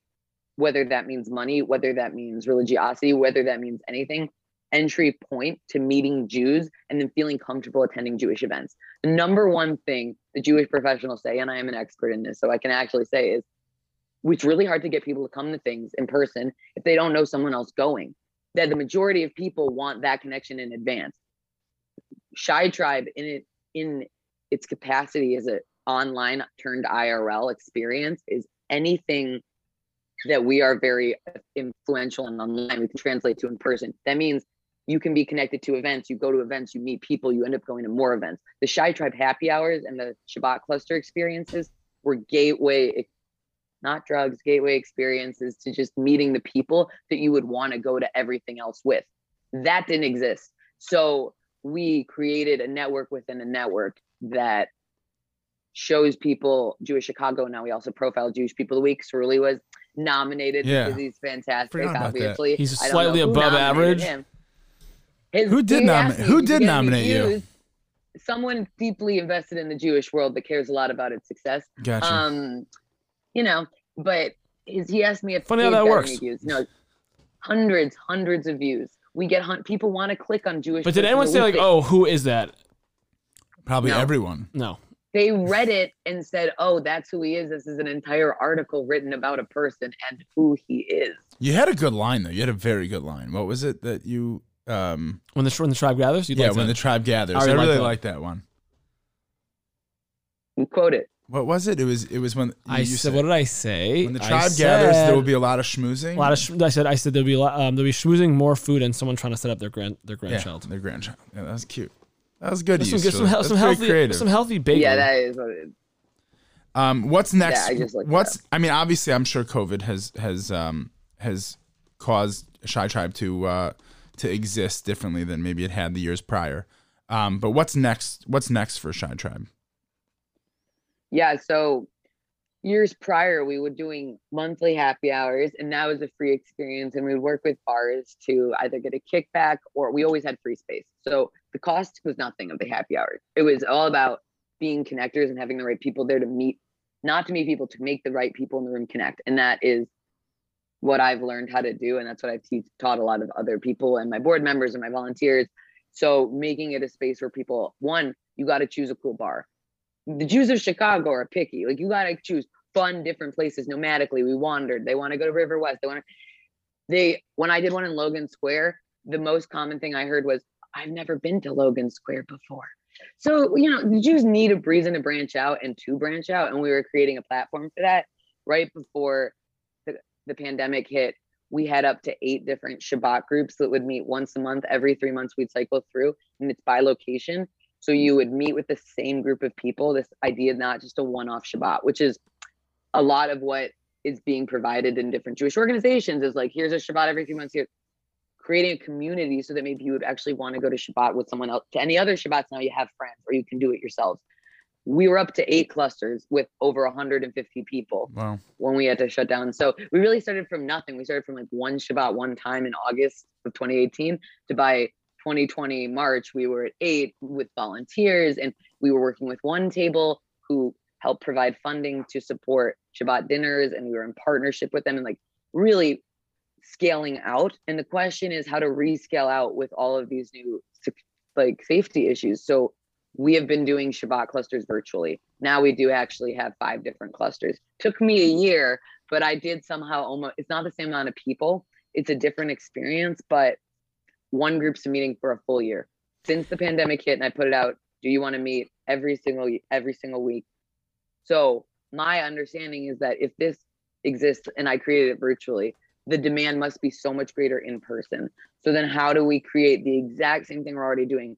whether that means money, whether that means religiosity, whether that means anything, entry point to meeting Jews and then feeling comfortable attending Jewish events. The number one thing the Jewish professionals say, and I am an expert in this, so I can actually say is it's really hard to get people to come to things in person if they don't know someone else going. That the majority of people want that connection in advance. ChiTribe in it in its capacity as a online turned IRL experience is anything that we are very influential and online we can translate to in person. That means you can be connected to events. You go to events, you meet people, you end up going to more events. The ChiTribe happy hours and the Shabbat cluster experiences were gateway, not drugs, gateway experiences to just meeting the people that you would want to go to everything else with. That didn't exist. So we created a network within a network that shows people Jewish Chicago. Now we also profile Jewish people of the week. Surly was nominated Yeah. because he's fantastic. Obviously, He's slightly above average. him. His- Who did he nomi- asked me who did nominate you? Someone deeply invested in the Jewish world that cares a lot about its success. Gotcha. Um, you know, but his, he asked me if Funny how that works. Views. No, hundreds, hundreds of views. We get hun- people want to click on Jewish. But did anyone say like, "Oh, who is that?" Probably no. everyone. No. they read it and said, "Oh, that's who he is. This is an entire article written about a person and who he is." You had a good line though. You had a very good line. What was it that you? Um, When the when the tribe gathers, you'd yeah, like when to- the tribe gathers. I I, like really like that one. You quote it. What was it? It was. It was when you, I you said, "What did I say?" when the I tribe gathers, there will be a lot of schmoozing. a lot of. Sh- I said, I said there'll be a lot, um, there'll be schmoozing, more food, and someone trying to set up their grand their yeah, grandchild. their grandchild. Yeah, that was cute. That was good. Get some, use, get some, Julie. That's some healthy, creative. some healthy bacon. Yeah, that is what it is. Um, what's next? I just looked it what's I mean, obviously, I'm sure COVID has has um has caused ChiTribe to uh to exist differently than maybe it had the years prior. Um, but what's next? What's next for ChiTribe? Yeah, so years prior we were doing monthly happy hours and that was a free experience and we would work with bars to either get a kickback or we always had free space. So the cost was nothing of the happy hours. It was all about being connectors and having the right people there to meet, not to meet people, to make the right people in the room connect. And that is what I've learned how to do. And that's what I've te- taught a lot of other people and my board members and my volunteers. So making it a space where people, one, you got to choose a cool bar the Jews of Chicago are picky. Like you gotta choose fun, different places nomadically. We wandered. They want to go to River West. They want to. They when I did one in Logan Square, the most common thing I heard was, "I've never been to Logan Square before." So you know, the Jews need a reason to branch out and to branch out, and we were creating a platform for that right before the, pandemic hit. We had up to eight different Shabbat groups that would meet once a month. Every three months, we'd cycle through, and it's by location. So you would meet with the same group of people. This idea, not just a one-off Shabbat, which is a lot of what is being provided in different Jewish organizations. Is like here's a Shabbat every few months. Here, creating a community so that maybe you would actually want to go to Shabbat with someone else. To any other Shabbats now, you have friends, or you can do it yourselves. We were up to eight clusters with over 150 people Wow. when we had to shut down. So we really started from nothing. We started from like one Shabbat one time in August of 2018 to by 2020 March, we were at eight with volunteers and we were working with one table who helped provide funding to support Shabbat dinners and we were in partnership with them and like really scaling out. And the question is how to rescale out with all of these new like safety issues. So we have been doing Shabbat clusters virtually. Now we do actually have five different clusters. Took me a year, but I did somehow almost, it's not the same amount of people. It's a different experience, but one group's meeting for a full year. Since the pandemic hit and I put it out, do you want to meet every single every single week? So my understanding is that if this exists and I created it virtually, the demand must be so much greater in person. So then how do we create the exact same thing we're already doing?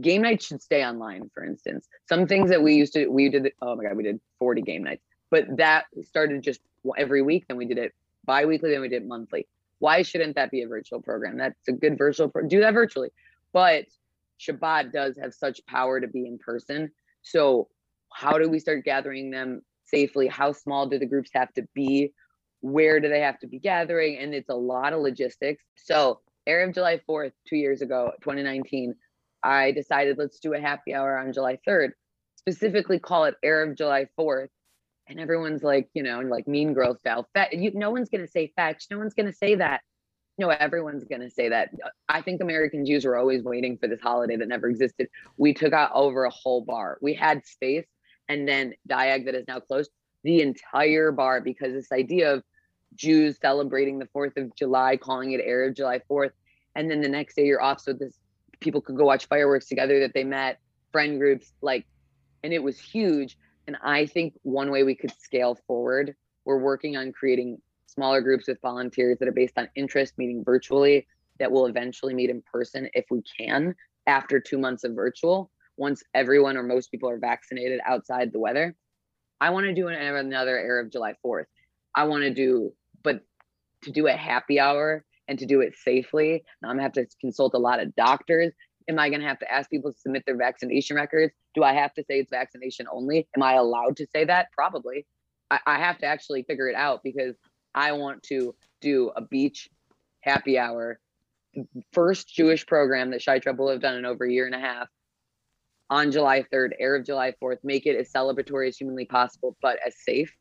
Game nights should stay online, for instance. Some things that we used to we did oh my god, we did 40 game nights. But that started just every week, then we did it bi-weekly, then we did it monthly. Why shouldn't that be a virtual program? That's a good virtual pro- do that virtually. But Shabbat does have such power to be in person. So how do we start gathering them safely? How small do the groups have to be? Where do they have to be gathering? And it's a lot of logistics. So Erev July 4th, two years ago, 2019, I decided let's do a happy hour on July 3rd, specifically call it Erev July 4th. And everyone's like, you know, like mean girl style. Fet- you, no one's going to say fetch. No one's going to say that. No, everyone's going to say that. I think American Jews were always waiting for this holiday that never existed. We took out over a whole bar. We had space, and then Diag that is now closed the entire bar because this idea of Jews celebrating the 4th of July, calling it Erev July 4th, and then the next day you're off so this people could go watch fireworks together that they met, friend groups, like, and it was huge. And I think one way we could scale forward, we're working on creating smaller groups with volunteers that are based on interest, meeting virtually, that will eventually meet in person if we can after two months of virtual, once everyone or most people are vaccinated outside the weather. I want to do another another of July 4th. I want to do, but to do a happy hour and to do it safely, now I'm gonna have to consult a lot of doctors. Am I gonna have to ask people to submit their vaccination records? Do I have to say it's vaccination only? Am I allowed to say that? Probably. I, I have to actually figure it out because I want to do a beach happy hour, first Jewish program that Shy will have done in over a year and a half on July 3rd, air of July 4th, make it as celebratory as humanly possible, but as safe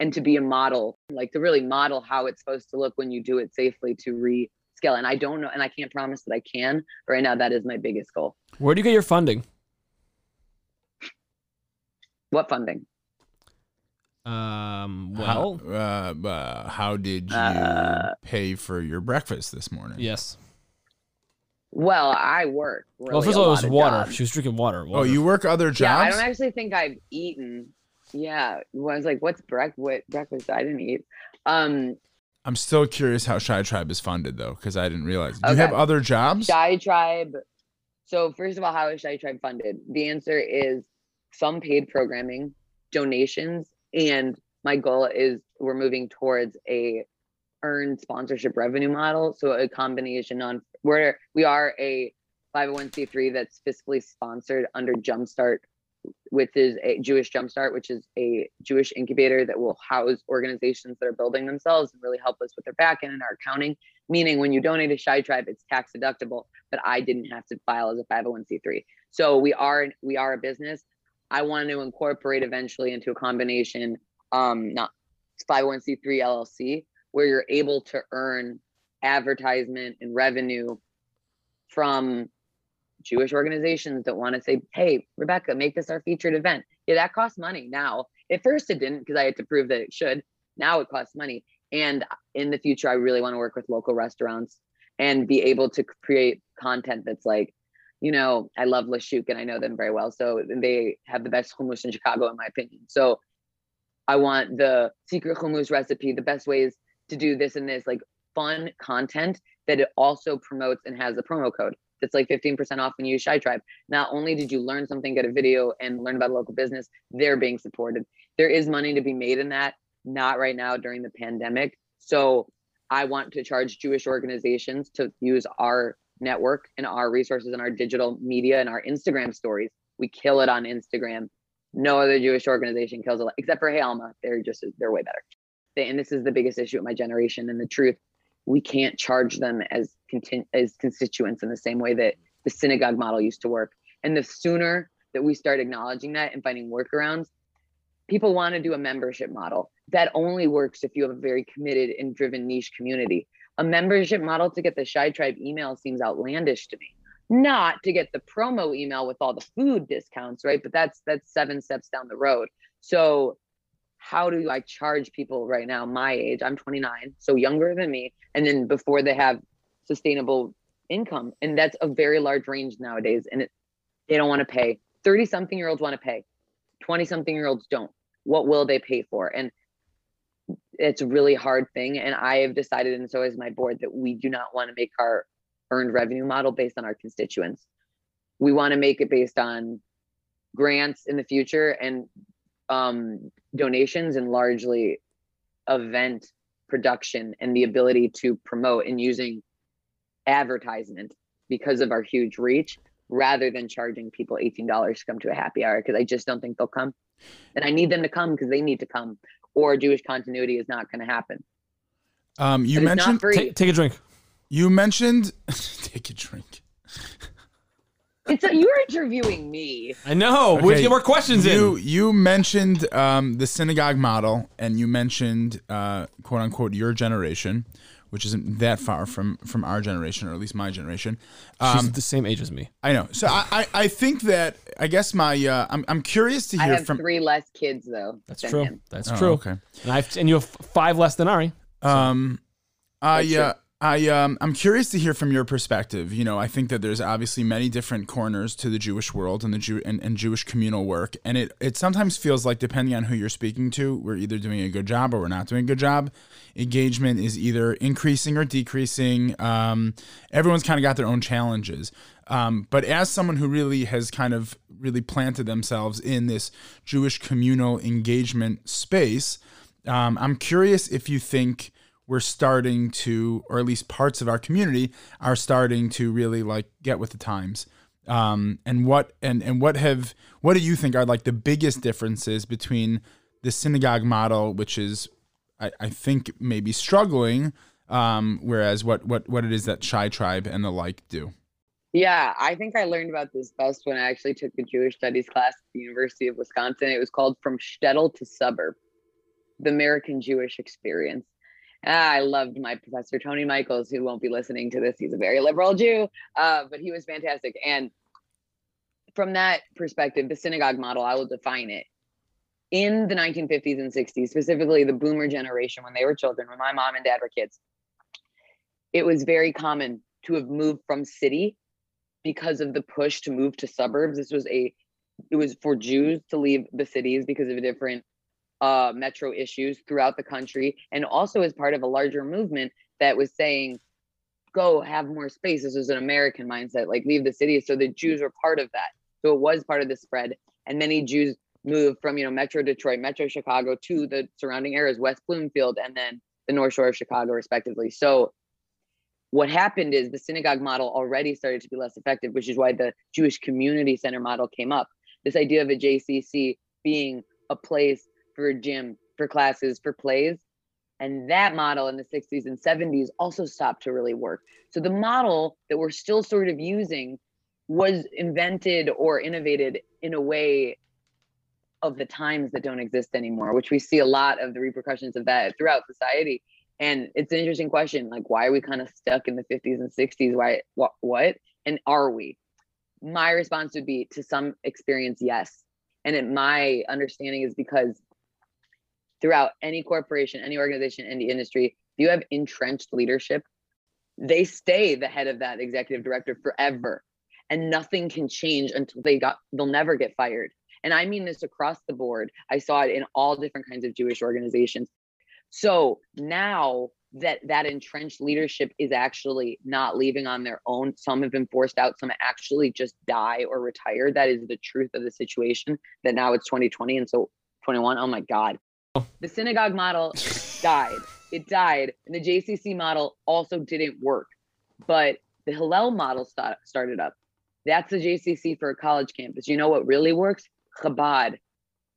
and to be a model, like to really model how it's supposed to look when you do it safely to rescale. And I don't know, and I can't promise that I can. But right now, that is my biggest goal. Where do you get your funding? What funding? Um, How, well, uh, uh, how did you Uh, pay for your breakfast this morning? yes. Well, I work. Really well, first of all, it was water. jobs. She was drinking water. Oh, you work other jobs? Yeah, I don't actually think I've eaten. Yeah, I was like, what's break- what breakfast? I didn't eat. Um, I'm still curious how ChiTribe is funded though, because I didn't realize. Do you have other jobs? ChiTribe. So first of all, how is ChiTribe funded? The answer is some paid programming, donations, and my goal is we're moving towards a earned sponsorship revenue model. So a combination on where we are a 501c3 that's fiscally sponsored under Jumpstart, which is a Jewish Jumpstart, which is a Jewish incubator that will house organizations that are building themselves and really help us with their back end and our accounting. Meaning, when you donate to ChiTribe, it's tax deductible, but I didn't have to file as a 501c3. So we are we are a business. I want to incorporate eventually into a combination, um, not 501c3 LLC, where you're able to earn advertisement and revenue from Jewish organizations that want to say, hey, Rebecca, make this our featured event. Yeah, that costs money now. At first, it didn't because I had to prove that it should. Now it costs money. And in the future, I really want to work with local restaurants and be able to create content that's like, you know, I love Lashuk and I know them very well. So they have the best hummus in Chicago, in my opinion. So I want the secret hummus recipe, the best ways to do this and this, like fun content that it also promotes and has a promo code that's like 15% off when you use ChiTribe. Not only did you learn something, get a video, and learn about a local business, they're being supported. There is money to be made in that, not right now during the pandemic. So I want to charge Jewish organizations to use our network and our resources and our digital media and our Instagram stories. We kill it on Instagram. No other Jewish organization kills it except for Hey Alma. They're just they're way better. And this is the biggest issue with my generation. And the truth, we can't charge them as contin- as constituents in the same way that the synagogue model used to work. And the sooner that we start acknowledging that and finding workarounds, people want to do a membership model. That only works if you have a very committed and driven niche community. A membership model to get the ChiTribe email seems outlandish to me. Not to get the promo email with all the food discounts, right? But that's that's seven steps down the road. So how do I charge people right now my age? I'm 29, so younger than me, and then before they have sustainable income, and that's a very large range nowadays. And it, they don't want to pay. 30 something year olds want to pay, 20 something year olds don't. What will they pay for? And it's a really hard thing. And I have decided, and so has my board, that we do not want to make our earned revenue model based on our constituents. We want to make it based on grants in the future and um, donations and largely event production and the ability to promote and using advertisement because of our huge reach rather than charging people $18 to come to a happy hour because I just don't think they'll come. And I need them to come because they need to come or Jewish continuity is not going to happen. Um, you But it's not mentioned free. Take, take a drink. you mentioned take a drink. It's a, you're interviewing me. I know. We have Okay, get more questions you, in. You mentioned um, the synagogue model, and you mentioned uh, quote unquote your generation. which isn't that far from from our generation or at least my generation. She's Um, the same age as me. I know. So I, I, I think that I guess my uh, I'm I'm curious to I hear have from. three less kids though. That's than true. him. That's Oh, true. Okay. And I and you have five less than Ari. Um, I That's true. I um, I'm curious to hear from your perspective. You know, I think that there's obviously many different corners to the Jewish world and the Jew and, and Jewish communal work, and it it sometimes feels like depending on who you're speaking to, we're either doing a good job or we're not doing a good job. Engagement is either increasing or decreasing. Um, everyone's kind of got their own challenges. Um, but as someone who really has kind of really planted themselves in this Jewish communal engagement space, um, I'm curious if you think we're starting to, or at least parts of our community are starting to really like get with the times. Um, and what and and what have what do you think are like the biggest differences between the synagogue model, which is I, I think maybe struggling, um, whereas what what what it is that ChiTribe and the like do. Yeah, I think I learned about this best when I actually took a Jewish studies class at the University of Wisconsin. It was called From Shtetl to Suburb, the American Jewish Experience. Ah, I loved my professor, Tony Michels, who won't be listening to this. He's a very liberal Jew, uh, but he was fantastic. And from that perspective, the synagogue model, I will define it. In the 1950s and 60s, specifically the boomer generation, when they were children, when my mom and dad were kids, it was very common to have moved from city because of the push to move to suburbs. This was a it was for Jews to leave the cities because of a different uh, metro issues throughout the country, and also as part of a larger movement that was saying, "Go have more space." This was an American mindset, like leave the city. So the Jews were part of that. So it was part of the spread, and many Jews moved from you know Metro Detroit, Metro Chicago to the surrounding areas, West Bloomfield, and then the North Shore of Chicago, respectively. So what happened is the synagogue model already started to be less effective, which is why the Jewish Community Center model came up. This idea of a JCC being a place for a gym, for classes, for plays. And that model in the 60s and 70s also stopped to really work. So the model that we're still sort of using was invented or innovated in a way of the times that don't exist anymore, which we see a lot of the repercussions of that throughout society. And it's an interesting question, like why are we kind of stuck in the 50s and 60s? Why what what? And are we? My response would be to some experience, yes. And it, my understanding is because throughout any corporation, any organization, any industry, if you have entrenched leadership, they stay the head of that executive director forever. And nothing can change until they got they'll never get fired. And I mean this across the board. I saw it in all different kinds of Jewish organizations. So now that that entrenched leadership is actually not leaving on their own, some have been forced out, some actually just die or retire. That is the truth of the situation. That now it's 2020 and so 21. Oh my God. The synagogue model died. It died. And the JCC model also didn't work. But the Hillel model sta- started up. That's the JCC for a college campus. You know what really works? Chabad.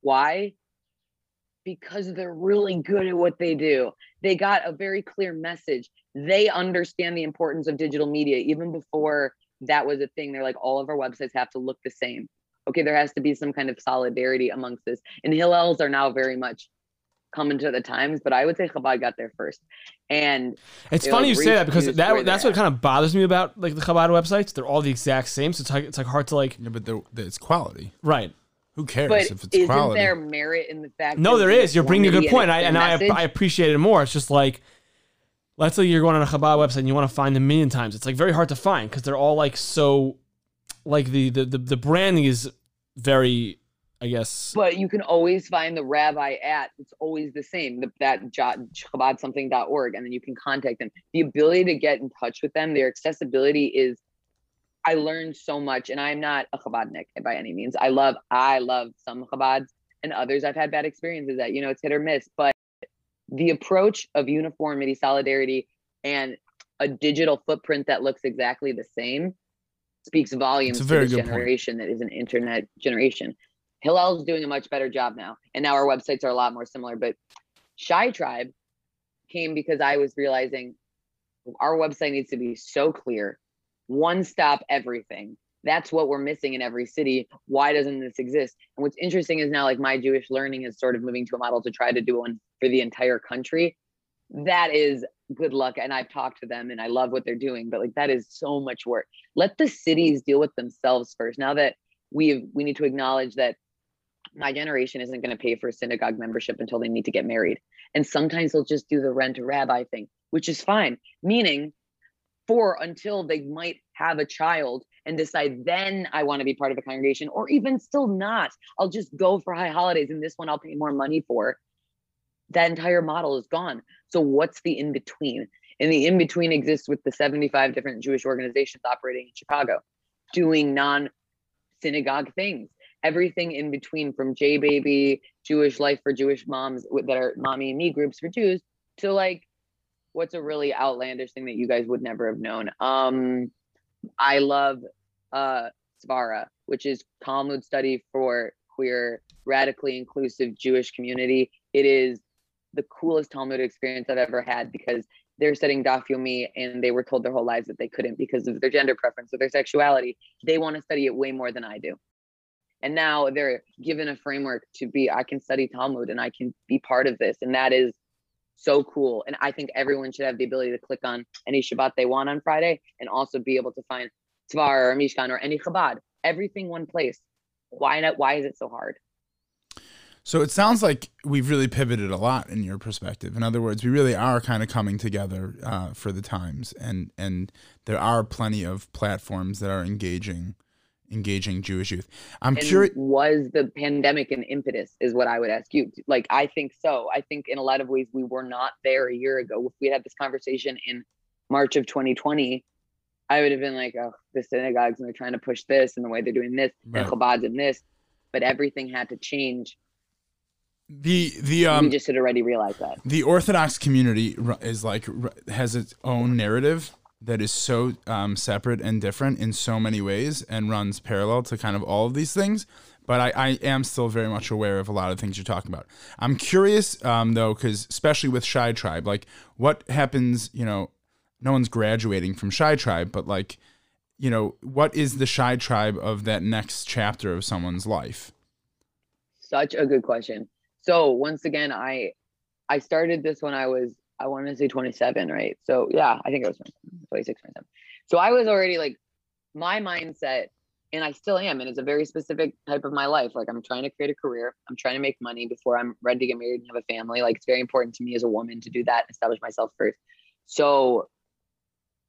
Why? Because they're really good at what they do. They got a very clear message. They understand the importance of digital media even before that was a thing. They're like, all of our websites have to look the same. Okay, there has to be some kind of solidarity amongst this. And Hillels are now very much coming to the times, but I would say Chabad got there first. And It's funny like, you say that because that that's what kind of bothers me about like the Chabad websites. They're all the exact same, so it's like it's like hard to like Yeah, but they're- it's quality. right. Who cares but if it's quality? isn't quality? there merit in the fact No, that there. You're bringing a good uniformity point, I, and and I, I appreciate it more. It's just like let's say you're going on a Chabad website and you want to find them a million times. It's like very hard to find because they're all like so like the the the, the branding is very I guess. But you can always find the rabbi at it's always the same the, that jo- chabadsomething.org and then you can contact them. The ability to get in touch with them their accessibility is i learned so much and i'm not a chabadnik by any means. I love i love some chabads and others i've had bad experiences at you know it's hit or miss but the approach of uniformity solidarity and a digital footprint that looks exactly the same speaks volumes to this good point. generation that is an internet generation Hillel's doing a much better job now. And now our websites are a lot more similar. But ChiTribe came because I was realizing our website needs to be so clear, one stop everything. That's what we're missing in every city. Why doesn't this exist? And what's interesting is now, like, my Jewish learning is sort of moving to a model to try to do one for the entire country. That is good luck. And I've talked to them and I love what they're doing, but like that is so much work. Let the cities deal with themselves first. Now that we we need to acknowledge that my generation isn't going to pay for a synagogue membership until they need to get married. And sometimes they'll just do the rent a rabbi thing, which is fine. Meaning for until they might have a child and decide then I want to be part of a congregation, or even still not. I'll just go for high holidays and this one I'll pay more money for. That entire model is gone. So what's the in between? And the in between exists with the 75 different Jewish organizations operating in Chicago, doing non synagogue things. Everything in between from J Baby, Jewish Life for Jewish Moms that are mommy and me groups for Jews, to like what's a really outlandish thing that you guys would never have known. Um, I love uh, Svara, which is Talmud study for queer, radically inclusive Jewish community. It is the coolest Talmud experience I've ever had because they're studying Daf Yomi and they were told their whole lives that they couldn't because of their gender preference or their sexuality. They want to study it way more than I do. And now they're given a framework to be, I can study Talmud and I can be part of this. And that is so cool. And I think everyone should have the ability to click on any Shabbat they want on Friday and also be able to find Tvar or Mishkan or any Chabad, everything one place. Why not? Why is it so hard? So it sounds like we've really pivoted a lot in your perspective. In other words, we really are kind of coming together uh, for the times, and and there are plenty of platforms that are engaging engaging Jewish youth. I'm curious. Was the pandemic an impetus? Is what I would ask you. Like, I think so. I think in a lot of ways we were not there a year ago. If we had this conversation in March of 2020, I would have been like, oh, the synagogues and they're trying to push this and the way they're doing this right. and Chabad's in this, but everything had to change the the um we just had already realized that the Orthodox community is like has its own narrative that is so um, separate and different in so many ways and runs parallel to kind of all of these things. But I, I am still very much aware of a lot of things you're talking about. I'm curious um, though, because especially with ChiTribe, like what happens, you know, no one's graduating from ChiTribe, but like, you know, what is the ChiTribe of that next chapter of someone's life? Such a good question. So once again, I I started this when I was I want to say 27, right? So yeah, I think it was 26, 27. So I was already like my mindset, and I still am, and it's a very specific type of my life. Like I'm trying to create a career, I'm trying to make money before I'm ready to get married and have a family. Like it's very important to me as a woman to do that, establish myself first. So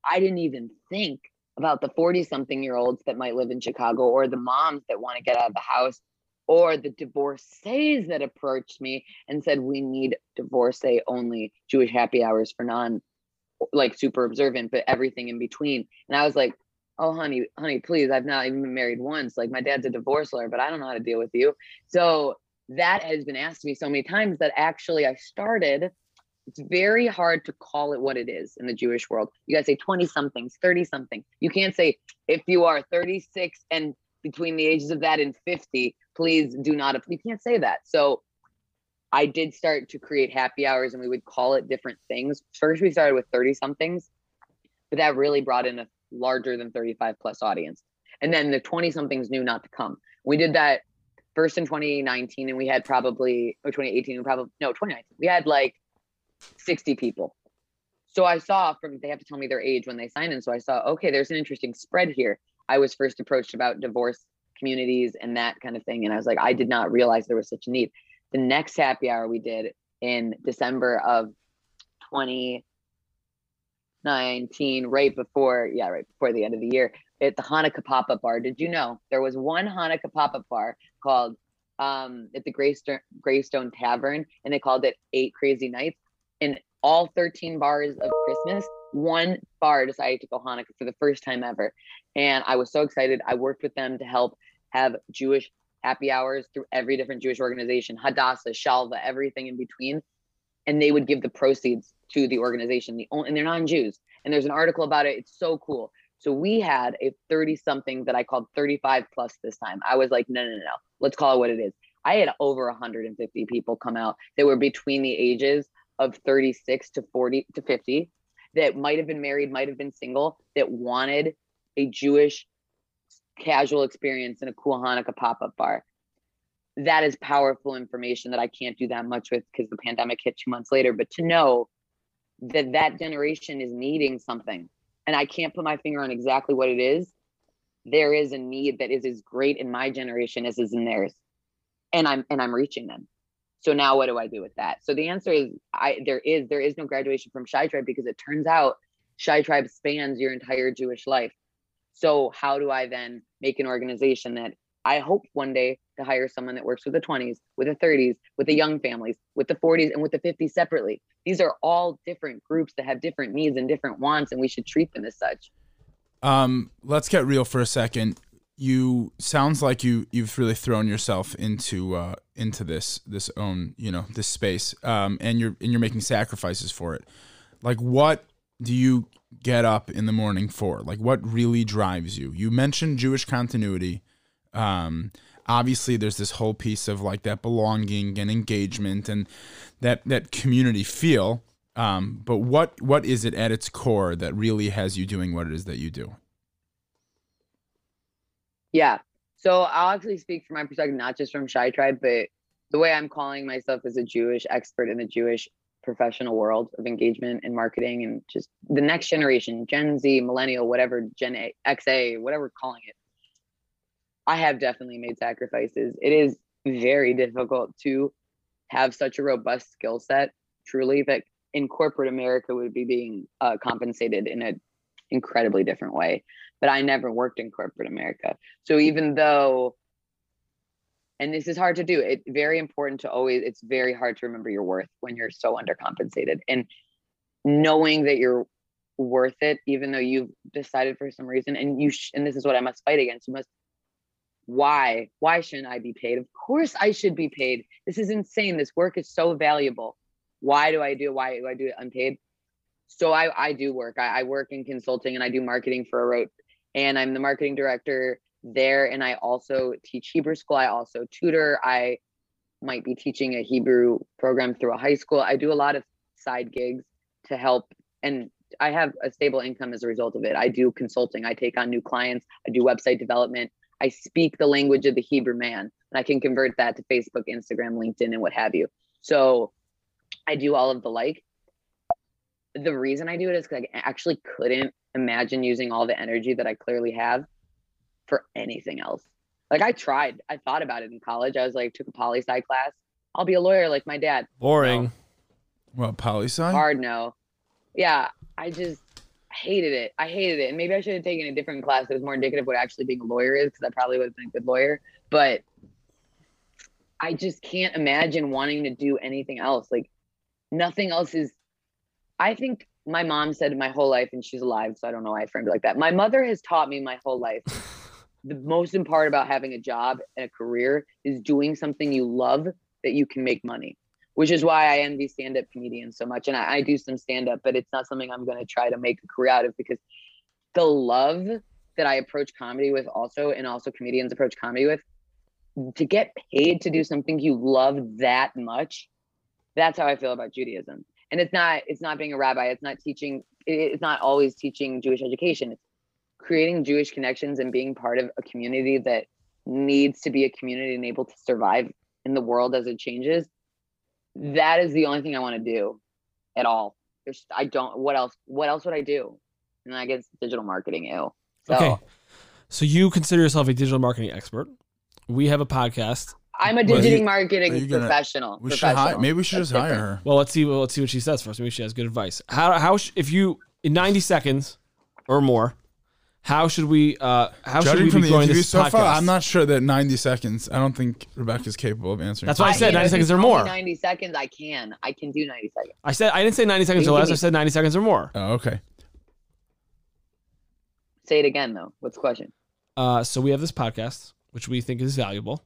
I didn't even think about the 40 something year olds that might live in Chicago or the moms that want to get out of the house or the divorcees that approached me and said we need divorcee only Jewish happy hours for non like super observant, but everything in between. And I was like, oh honey, honey, please, I've not even been married once. Like my dad's a divorce lawyer, but I don't know how to deal with you. So that has been asked me so many times that actually I started. It's very hard to call it what it is in the Jewish world. You gotta say 20 somethings, 30 something. You can't say if you are 36 and between the ages of that and 50, please do not, you can't say that. So I did start to create happy hours and we would call it different things. First, we started with 30 somethings, but that really brought in a larger than 35 plus audience. And then the 20 somethings knew not to come. We did that first in 2019 and we had probably, or 2018, and probably, no, 2019, we had like 60 people. So I saw from, they have to tell me their age when they sign in. So I saw, okay, there's an interesting spread here. I was first approached about divorce communities and that kind of thing. And I was like, I did not realize there was such a need. The next happy hour we did in December of 2019, right before, yeah, right before the end of the year, at the Hanukkah pop up bar. Did you know there was one Hanukkah pop up bar called um, at the Greystone, Greystone Tavern, and they called it Eight Crazy Nights. And all 13 bars of Christmas, one bar decided to go Hanukkah for the first time ever. And I was so excited. I worked with them to help have Jewish happy hours through every different Jewish organization, Hadassah, Shalva, everything in between. And they would give the proceeds to the organization. The only, and they're non-Jews. And there's an article about it. It's so cool. So we had a 30 something that I called 35 plus this time. I was like, no, no, no, no. Let's call it what it is. I had over 150 people come out that were between the ages of 36 to 40 to 50 that might have been married, might have been single, that wanted a Jewish casual experience in a cool Hanukkah pop up bar. That is powerful information that I can't do that much with because the pandemic hit two months later. But to know that that generation is needing something and i can't put my finger on exactly what it is there is a need that is as great in my generation as is in theirs and i'm and i'm reaching them so now what do i do with that so the answer is i there is there is no graduation from ChiTribe because it turns out ChiTribe spans your entire jewish life so how do i then make an organization that i hope one day to hire someone that works with the 20s with the 30s with the young families with the 40s and with the 50s separately these are all different groups that have different needs and different wants and we should treat them as such Um, let's get real for a second. You sounds like you you've really thrown yourself into uh, into this this own you know this space, um, and you're and you're making sacrifices for it. Like, what do you get up in the morning for? Like, what really drives you? You mentioned Jewish continuity. Um, obviously, there's this whole piece of like that belonging and engagement and that that community feel. Um, but what what is it at its core that really has you doing what it is that you do? Yeah. So I'll actually speak from my perspective, not just from ChiTribe, but the way I'm calling myself as a Jewish expert in the Jewish professional world of engagement and marketing and just the next generation, Gen Z, millennial, whatever, Gen A, XA, whatever calling it. I have definitely made sacrifices. It is very difficult to have such a robust skill set, truly, that in corporate America would be being uh, compensated in an incredibly different way but I never worked in corporate America. So even though, and this is hard to do, it's very important to always, it's very hard to remember your worth when you're so undercompensated. And knowing that you're worth it, even though you've decided for some reason, and you, sh- and this is what I must fight against, you must, why? Why shouldn't I be paid? Of course I should be paid. This is insane. This work is so valuable. Why do I do? Why do I do it unpaid? So I, I do work. I, I work in consulting and I do marketing for a road and I'm the marketing director there. And I also teach Hebrew school. I also tutor. I might be teaching a Hebrew program through a high school. I do a lot of side gigs to help, and I have a stable income as a result of it. I do consulting. I take on new clients. I do website development. I speak the language of the Hebrew man, and I can convert that to Facebook, Instagram, LinkedIn, and what have you. So I do all of the like. The reason I do it is because I actually couldn't imagine using all the energy that I clearly have for anything else. Like I tried, I thought about it in college. I was like, took a poli sci class. I'll be a lawyer like my dad. Boring. Well, poli sci. Hard no. Yeah, I just hated it. I hated it. And maybe I should have taken a different class that was more indicative of what actually being a lawyer is, because I probably would have been a good lawyer. But I just can't imagine wanting to do anything else. Like nothing else is I think my mom said my whole life, and she's alive, so I don't know why I framed it like that. My mother has taught me my whole life the most important part about having a job and a career is doing something you love that you can make money, which is why I envy stand up comedians so much. And I, I do some stand up, but it's not something I'm going to try to make a career out of because the love that I approach comedy with, also, and also comedians approach comedy with, to get paid to do something you love that much, that's how I feel about Judaism. And it's not it's not being a rabbi. It's not teaching it's not always teaching jewish education. It's creating jewish connections and being part of a community that needs to be a community and able to survive in the world as it changes that is the only thing i want to do at all there's i don't what else what else would i do and i guess digital marketing ew so Okay. So you consider yourself a digital marketing expert. We have a podcast. i'm a digital you- marketing you gonna- professional We should hire. professional. Maybe we should That's just hire different. her. Well, let's see. Well, let's see what she says first. Maybe she has good advice. How how if you in ninety seconds or more, how should we uh how should Judging we from be the growing interview this so podcast? far, I'm not sure that 90 seconds. I don't think Rebecca's capable of answering. That's why I I- said you know, 90 if you seconds or tell me more. 90 seconds i can i can do 90 seconds I said I didn't say ninety seconds or can less. I be- said ninety seconds or more. Oh, okay. say it again though what's the question Uh, so we have this podcast, which we think is valuable,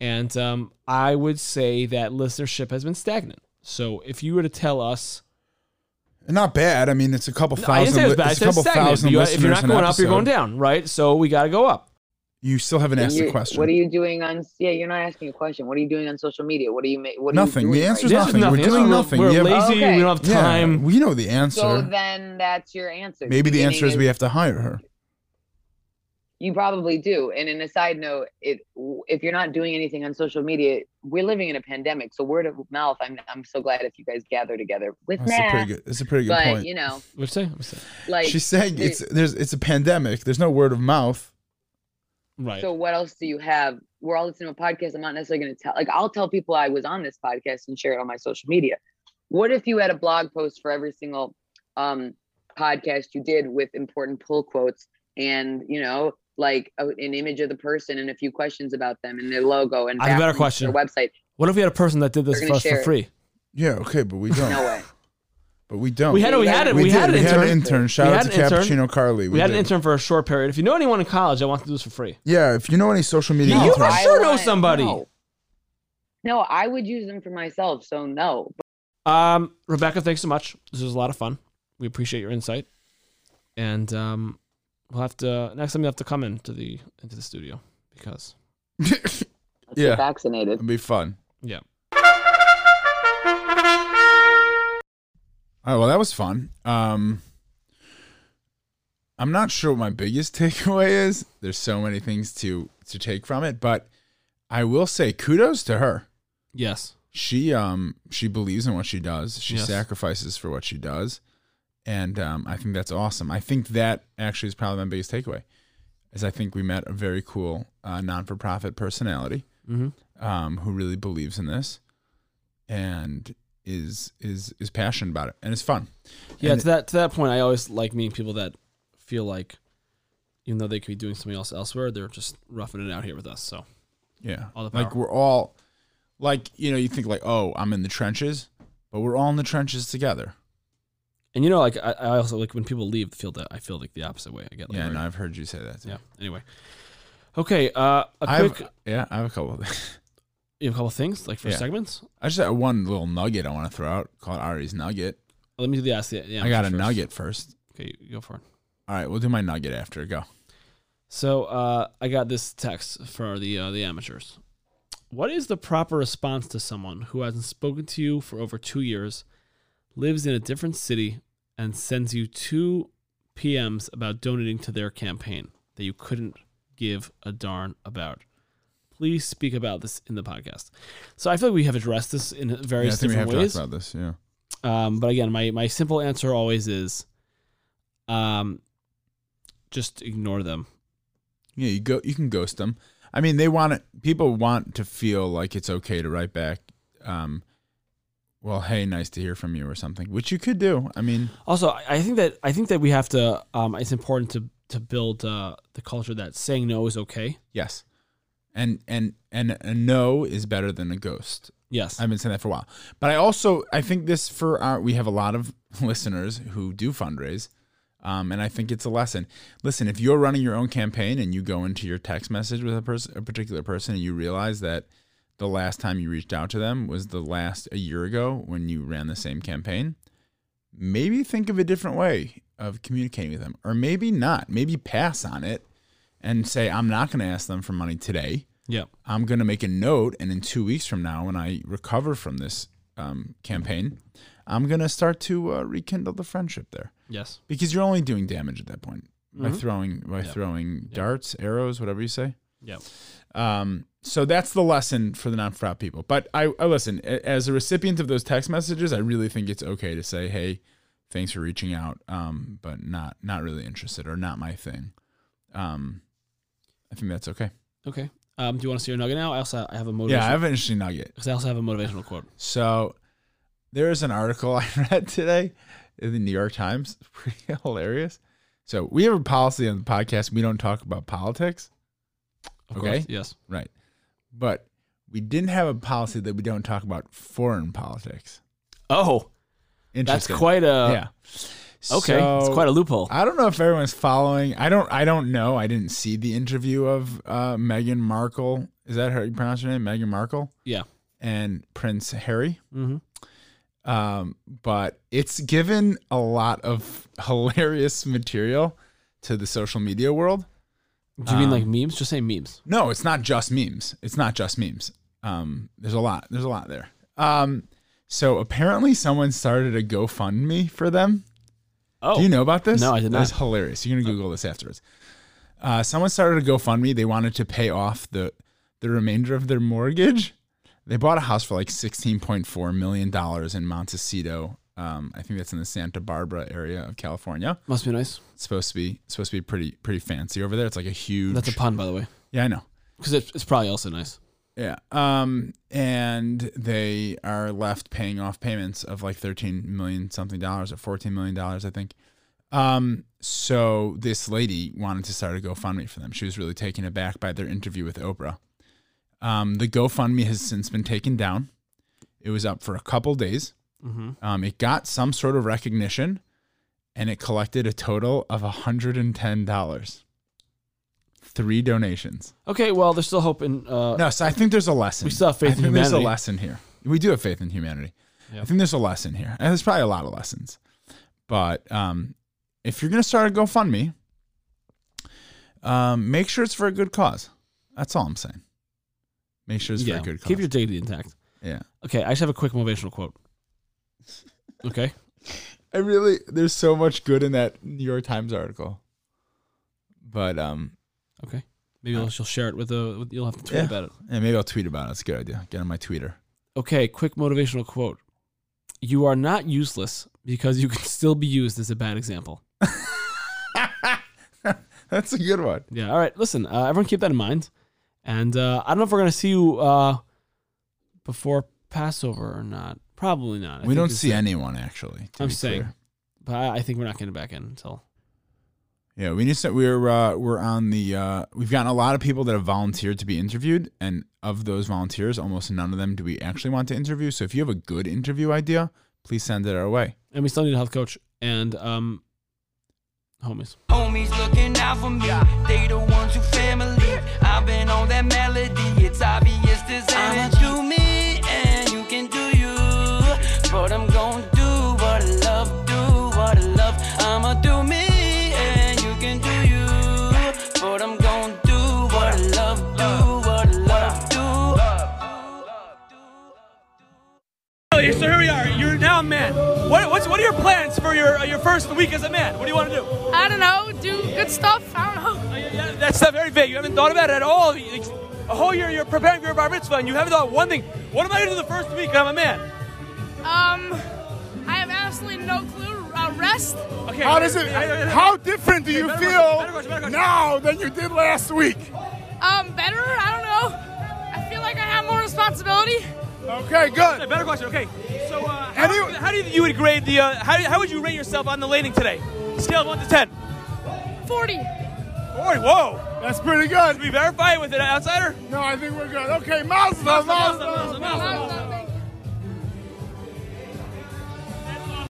and um, I would say that listenership has been stagnant. So if you were to tell us, Not bad. I mean, it's a couple No, I didn't thousand. say it was bad. I it's a said couple thousand You- if you're not listeners an going up, you're going down, right? So we got to go up. You still haven't asked You- the question. What are you doing on? Yeah, you're not asking a question. What are you doing on social media? What are you ma- What are Nothing. You The doing answer's right This is nothing. We're nothing. doing We're- nothing. We're We have- lazy. Okay. We don't have Yeah, time. we know the answer. So then that's your answer. Maybe the Beginning answer is we have to hire her. You probably do. And in a side note, it if you're not doing anything on social media, we're living in a pandemic. So word of mouth, I'm I'm so glad if you guys gather together with That's a pretty good. That's a pretty good But point. you know, What'd you say? What'd say? like She's saying the- it's there's it's a pandemic. There's no word of mouth. Right. So what else do you have? We're all listening to a podcast. I'm not necessarily going to tell. Like I'll tell people I was on this podcast and share it on my social media. What if you had a blog post for every single um, podcast you did with important pull quotes and you know like a, an image of the person and a few questions about them and their logo and I have a better question. Their website. what if we had a person that did this for us for share it. free? Yeah, okay, but we don't. No way. But we don't. We had it. We had it. We, We, had did. an we intern. had an intern. Shout out to an. Cappuccino Carly. We, had an intern for a short period. If you know anyone in college, I want to do this for free. Yeah, if you know any social media You interns, must sure know somebody. No. No, I would use them for myself. So no. Um, Rebecca, thanks so much. This was a lot of fun. We appreciate your insight, and um, we'll have to next time you have to come into the into the studio because Let's Yeah. get vaccinated. it'd be fun. yeah. All right, well, that was fun. Um, I'm not sure what my biggest takeaway is. There's so many things to to take from it, but I will say kudos to her. Yes. She um she believes in what she does. She Yes. sacrifices for what she does, and um, I think that's awesome. I think that actually is probably my biggest takeaway, is I think we met a very cool uh, non for profit personality Mm-hmm. um, who really believes in this, and is is is passionate about it, and it's fun. Yeah. And to that to that point, I always like meeting people that feel like, even though they could be doing something else elsewhere, they're just roughing it out here with us. So Yeah. All the like we're all like, you know, you think like, oh, I'm in the trenches, but we're all in the trenches together. And you know, like I, I also like when people leave the field, that I feel like the opposite way. I get like, yeah, no, I've heard you say that too. yeah. Anyway, okay. Uh, a I have, yeah, I have a couple of things. You have a couple things like for Yeah. segments. I just have one little nugget I want to throw out called Ari's Nugget. Let me do the ask the. Yeah, I got a first. nugget first. Okay, you go for it. All right, we'll do my nugget after. Go. So uh, I got this text for the uh, the amateurs. What is the proper response to someone who hasn't spoken to you for over two years, lives in a different city, and sends you two PMs about donating to their campaign that you couldn't give a darn about? Please speak about this in the podcast. So I feel like we have addressed this in Yeah, I various have different ways. talked about this. Yeah. Um, but again, my my simple answer always is, um, just ignore them. Yeah, you go. You can ghost them. I mean, they want it. People want to feel like it's okay to write back. Um, well, hey, nice to hear from you, or something, which you could do. I mean, Also, I think that I think that we have to. Um, it's important to to build uh, the culture that saying no is okay. yes, and and and a no is better than a ghost. Yes. I've been saying that for a while. But I also I think this for our we have a lot of listeners who do fundraise. Um, and I think it's a lesson. Listen, if you're running your own campaign and you go into your text message with a person, a particular person, and you realize that the last time you reached out to them was the last a year ago when you ran the same campaign, maybe think of a different way of communicating with them, or maybe not. Maybe pass on it and say, I'm not going to ask them for money today. yeah. I'm going to make a note, and in two weeks from now, when I recover from this um, campaign, I'm going to start to uh, rekindle the friendship there Yes. because you're only doing damage at that point by Mhm. throwing by Yeah. throwing darts, arrows, whatever you say. Yeah. Um, so that's the lesson for the non-frat people. But I, I listen as a recipient of those text messages. I really think it's okay to say, "Hey, thanks for reaching out, um, but not not really interested or not my thing." Um, I think that's okay. Okay. Um, do you want to see your nugget now? I also I have a motivational. Yeah, I have an interesting nugget. because I also have a motivational quote. So there is an article I read today in the New York Times. Pretty hilarious. So we have a policy on the podcast. We don't talk about politics. Of Okay. Course. Yes. Right. But we didn't have a policy that we don't talk about foreign politics. Oh, that's Interesting. quite a. yeah. Okay. it's So, quite a loophole. I don't know if everyone's following. I don't. I don't know. I didn't see the interview of uh, Meghan Markle. Is that how you pronounce her name? Meghan Markle yeah. and Prince Harry. Mm-hmm. um, but it's given a lot of hilarious material to the social media world. Do you mean like Um, memes? Just say memes. No, it's not just memes. It's not just memes. Um, there's a lot. There's a lot there. Um, so apparently someone started a GoFundMe for them. Oh. Do you know about this? No, I did not. That's hilarious. You're gonna Google this afterwards. Uh, someone started a GoFundMe. They wanted to pay off the the remainder of their mortgage. They bought a house for like sixteen point four million dollars in Montecito. Um, I think that's in the Santa Barbara area of California. Must be nice. It's supposed to be supposed to be pretty pretty fancy over there. It's like a huge. That's a pun, by the way, yeah, I know. because it's, it's probably also nice. Yeah. Um, and they are left paying off payments of like 13 million something dollars or 14 million dollars, I think. Um, so this lady wanted to start a GoFundMe for them. She was really taken aback by their interview with Oprah. Um, the GoFundMe has since been taken down. It was up for a couple days. Mm-hmm. Um, it got some sort of recognition and it collected a total of $110. Three donations. Okay, well, there's still hope in. Uh, No, so I think there's a lesson. We still have faith I in think There's a lesson here. We do have faith in humanity. I think there's a lesson here, and there's probably a lot of lessons. But um, if you're gonna start a GoFundMe, um, make sure it's for a good cause. That's all I'm saying. Make sure it's yeah, for a good cause. keep your dignity intact. yeah. Okay, I just have a quick motivational quote. Okay. I really there's so much good in that New York Times article. But um, Okay. Maybe you'll, she'll share it with the. With, you'll have to tweet Yeah. about it. yeah, maybe I'll tweet about it. It's a good idea. Get on my tweeter. Okay, quick motivational quote. You are not useless because you can still be used as a bad example. That's a good one. Yeah. All right. Listen, uh, everyone, keep that in mind. And uh, I don't know if we're gonna see you uh, before Passover or not. Probably not. I we don't see a- anyone actually. to I'm be saying, clear. but I, I think we're not getting back in until. Yeah, we need to. We're uh, we're on the. Uh, we've gotten a lot of people that have volunteered to be interviewed, and of those volunteers, almost none of them do we actually want to interview. So if you have a good interview idea, please send it our way. And we still need a health coach and um, homies. Homies looking out for me. They the ones who family. I've been on that melody. It's obvious this I'ma But I'm gonna do what I love, do what I love. I'ma do me and you can do you. But I'm gonna do what I love, do what I love, do. Okay, so here we are. You're now a man. What, what's, what are your plans for your uh, your first week as a man? What do you want to do? I don't know, do good stuff. I don't know. Yeah, that's not very vague. You haven't thought about it at all. You- A whole year you're preparing for your bar mitzvah, and you haven't thought one thing. What am I going to do the first week? I'm a man. Um, I have absolutely no clue. Uh, rest. Okay. How does it? How different do you feel question, better question, better question. now than you did last week? Um, better. I don't know. I feel like I have more responsibility. Okay, good. Okay, better question. Okay. So, uh, how, Any- how do you you would grade the? Uh, how, how would you rate yourself on the leyning today? Scale of one to ten. Forty. Forty. Whoa. That's pretty good. Did we verify it with an outsider? No, I think we're good. Okay, Mazda, Mazda. Mazda, Mazda, Mazda.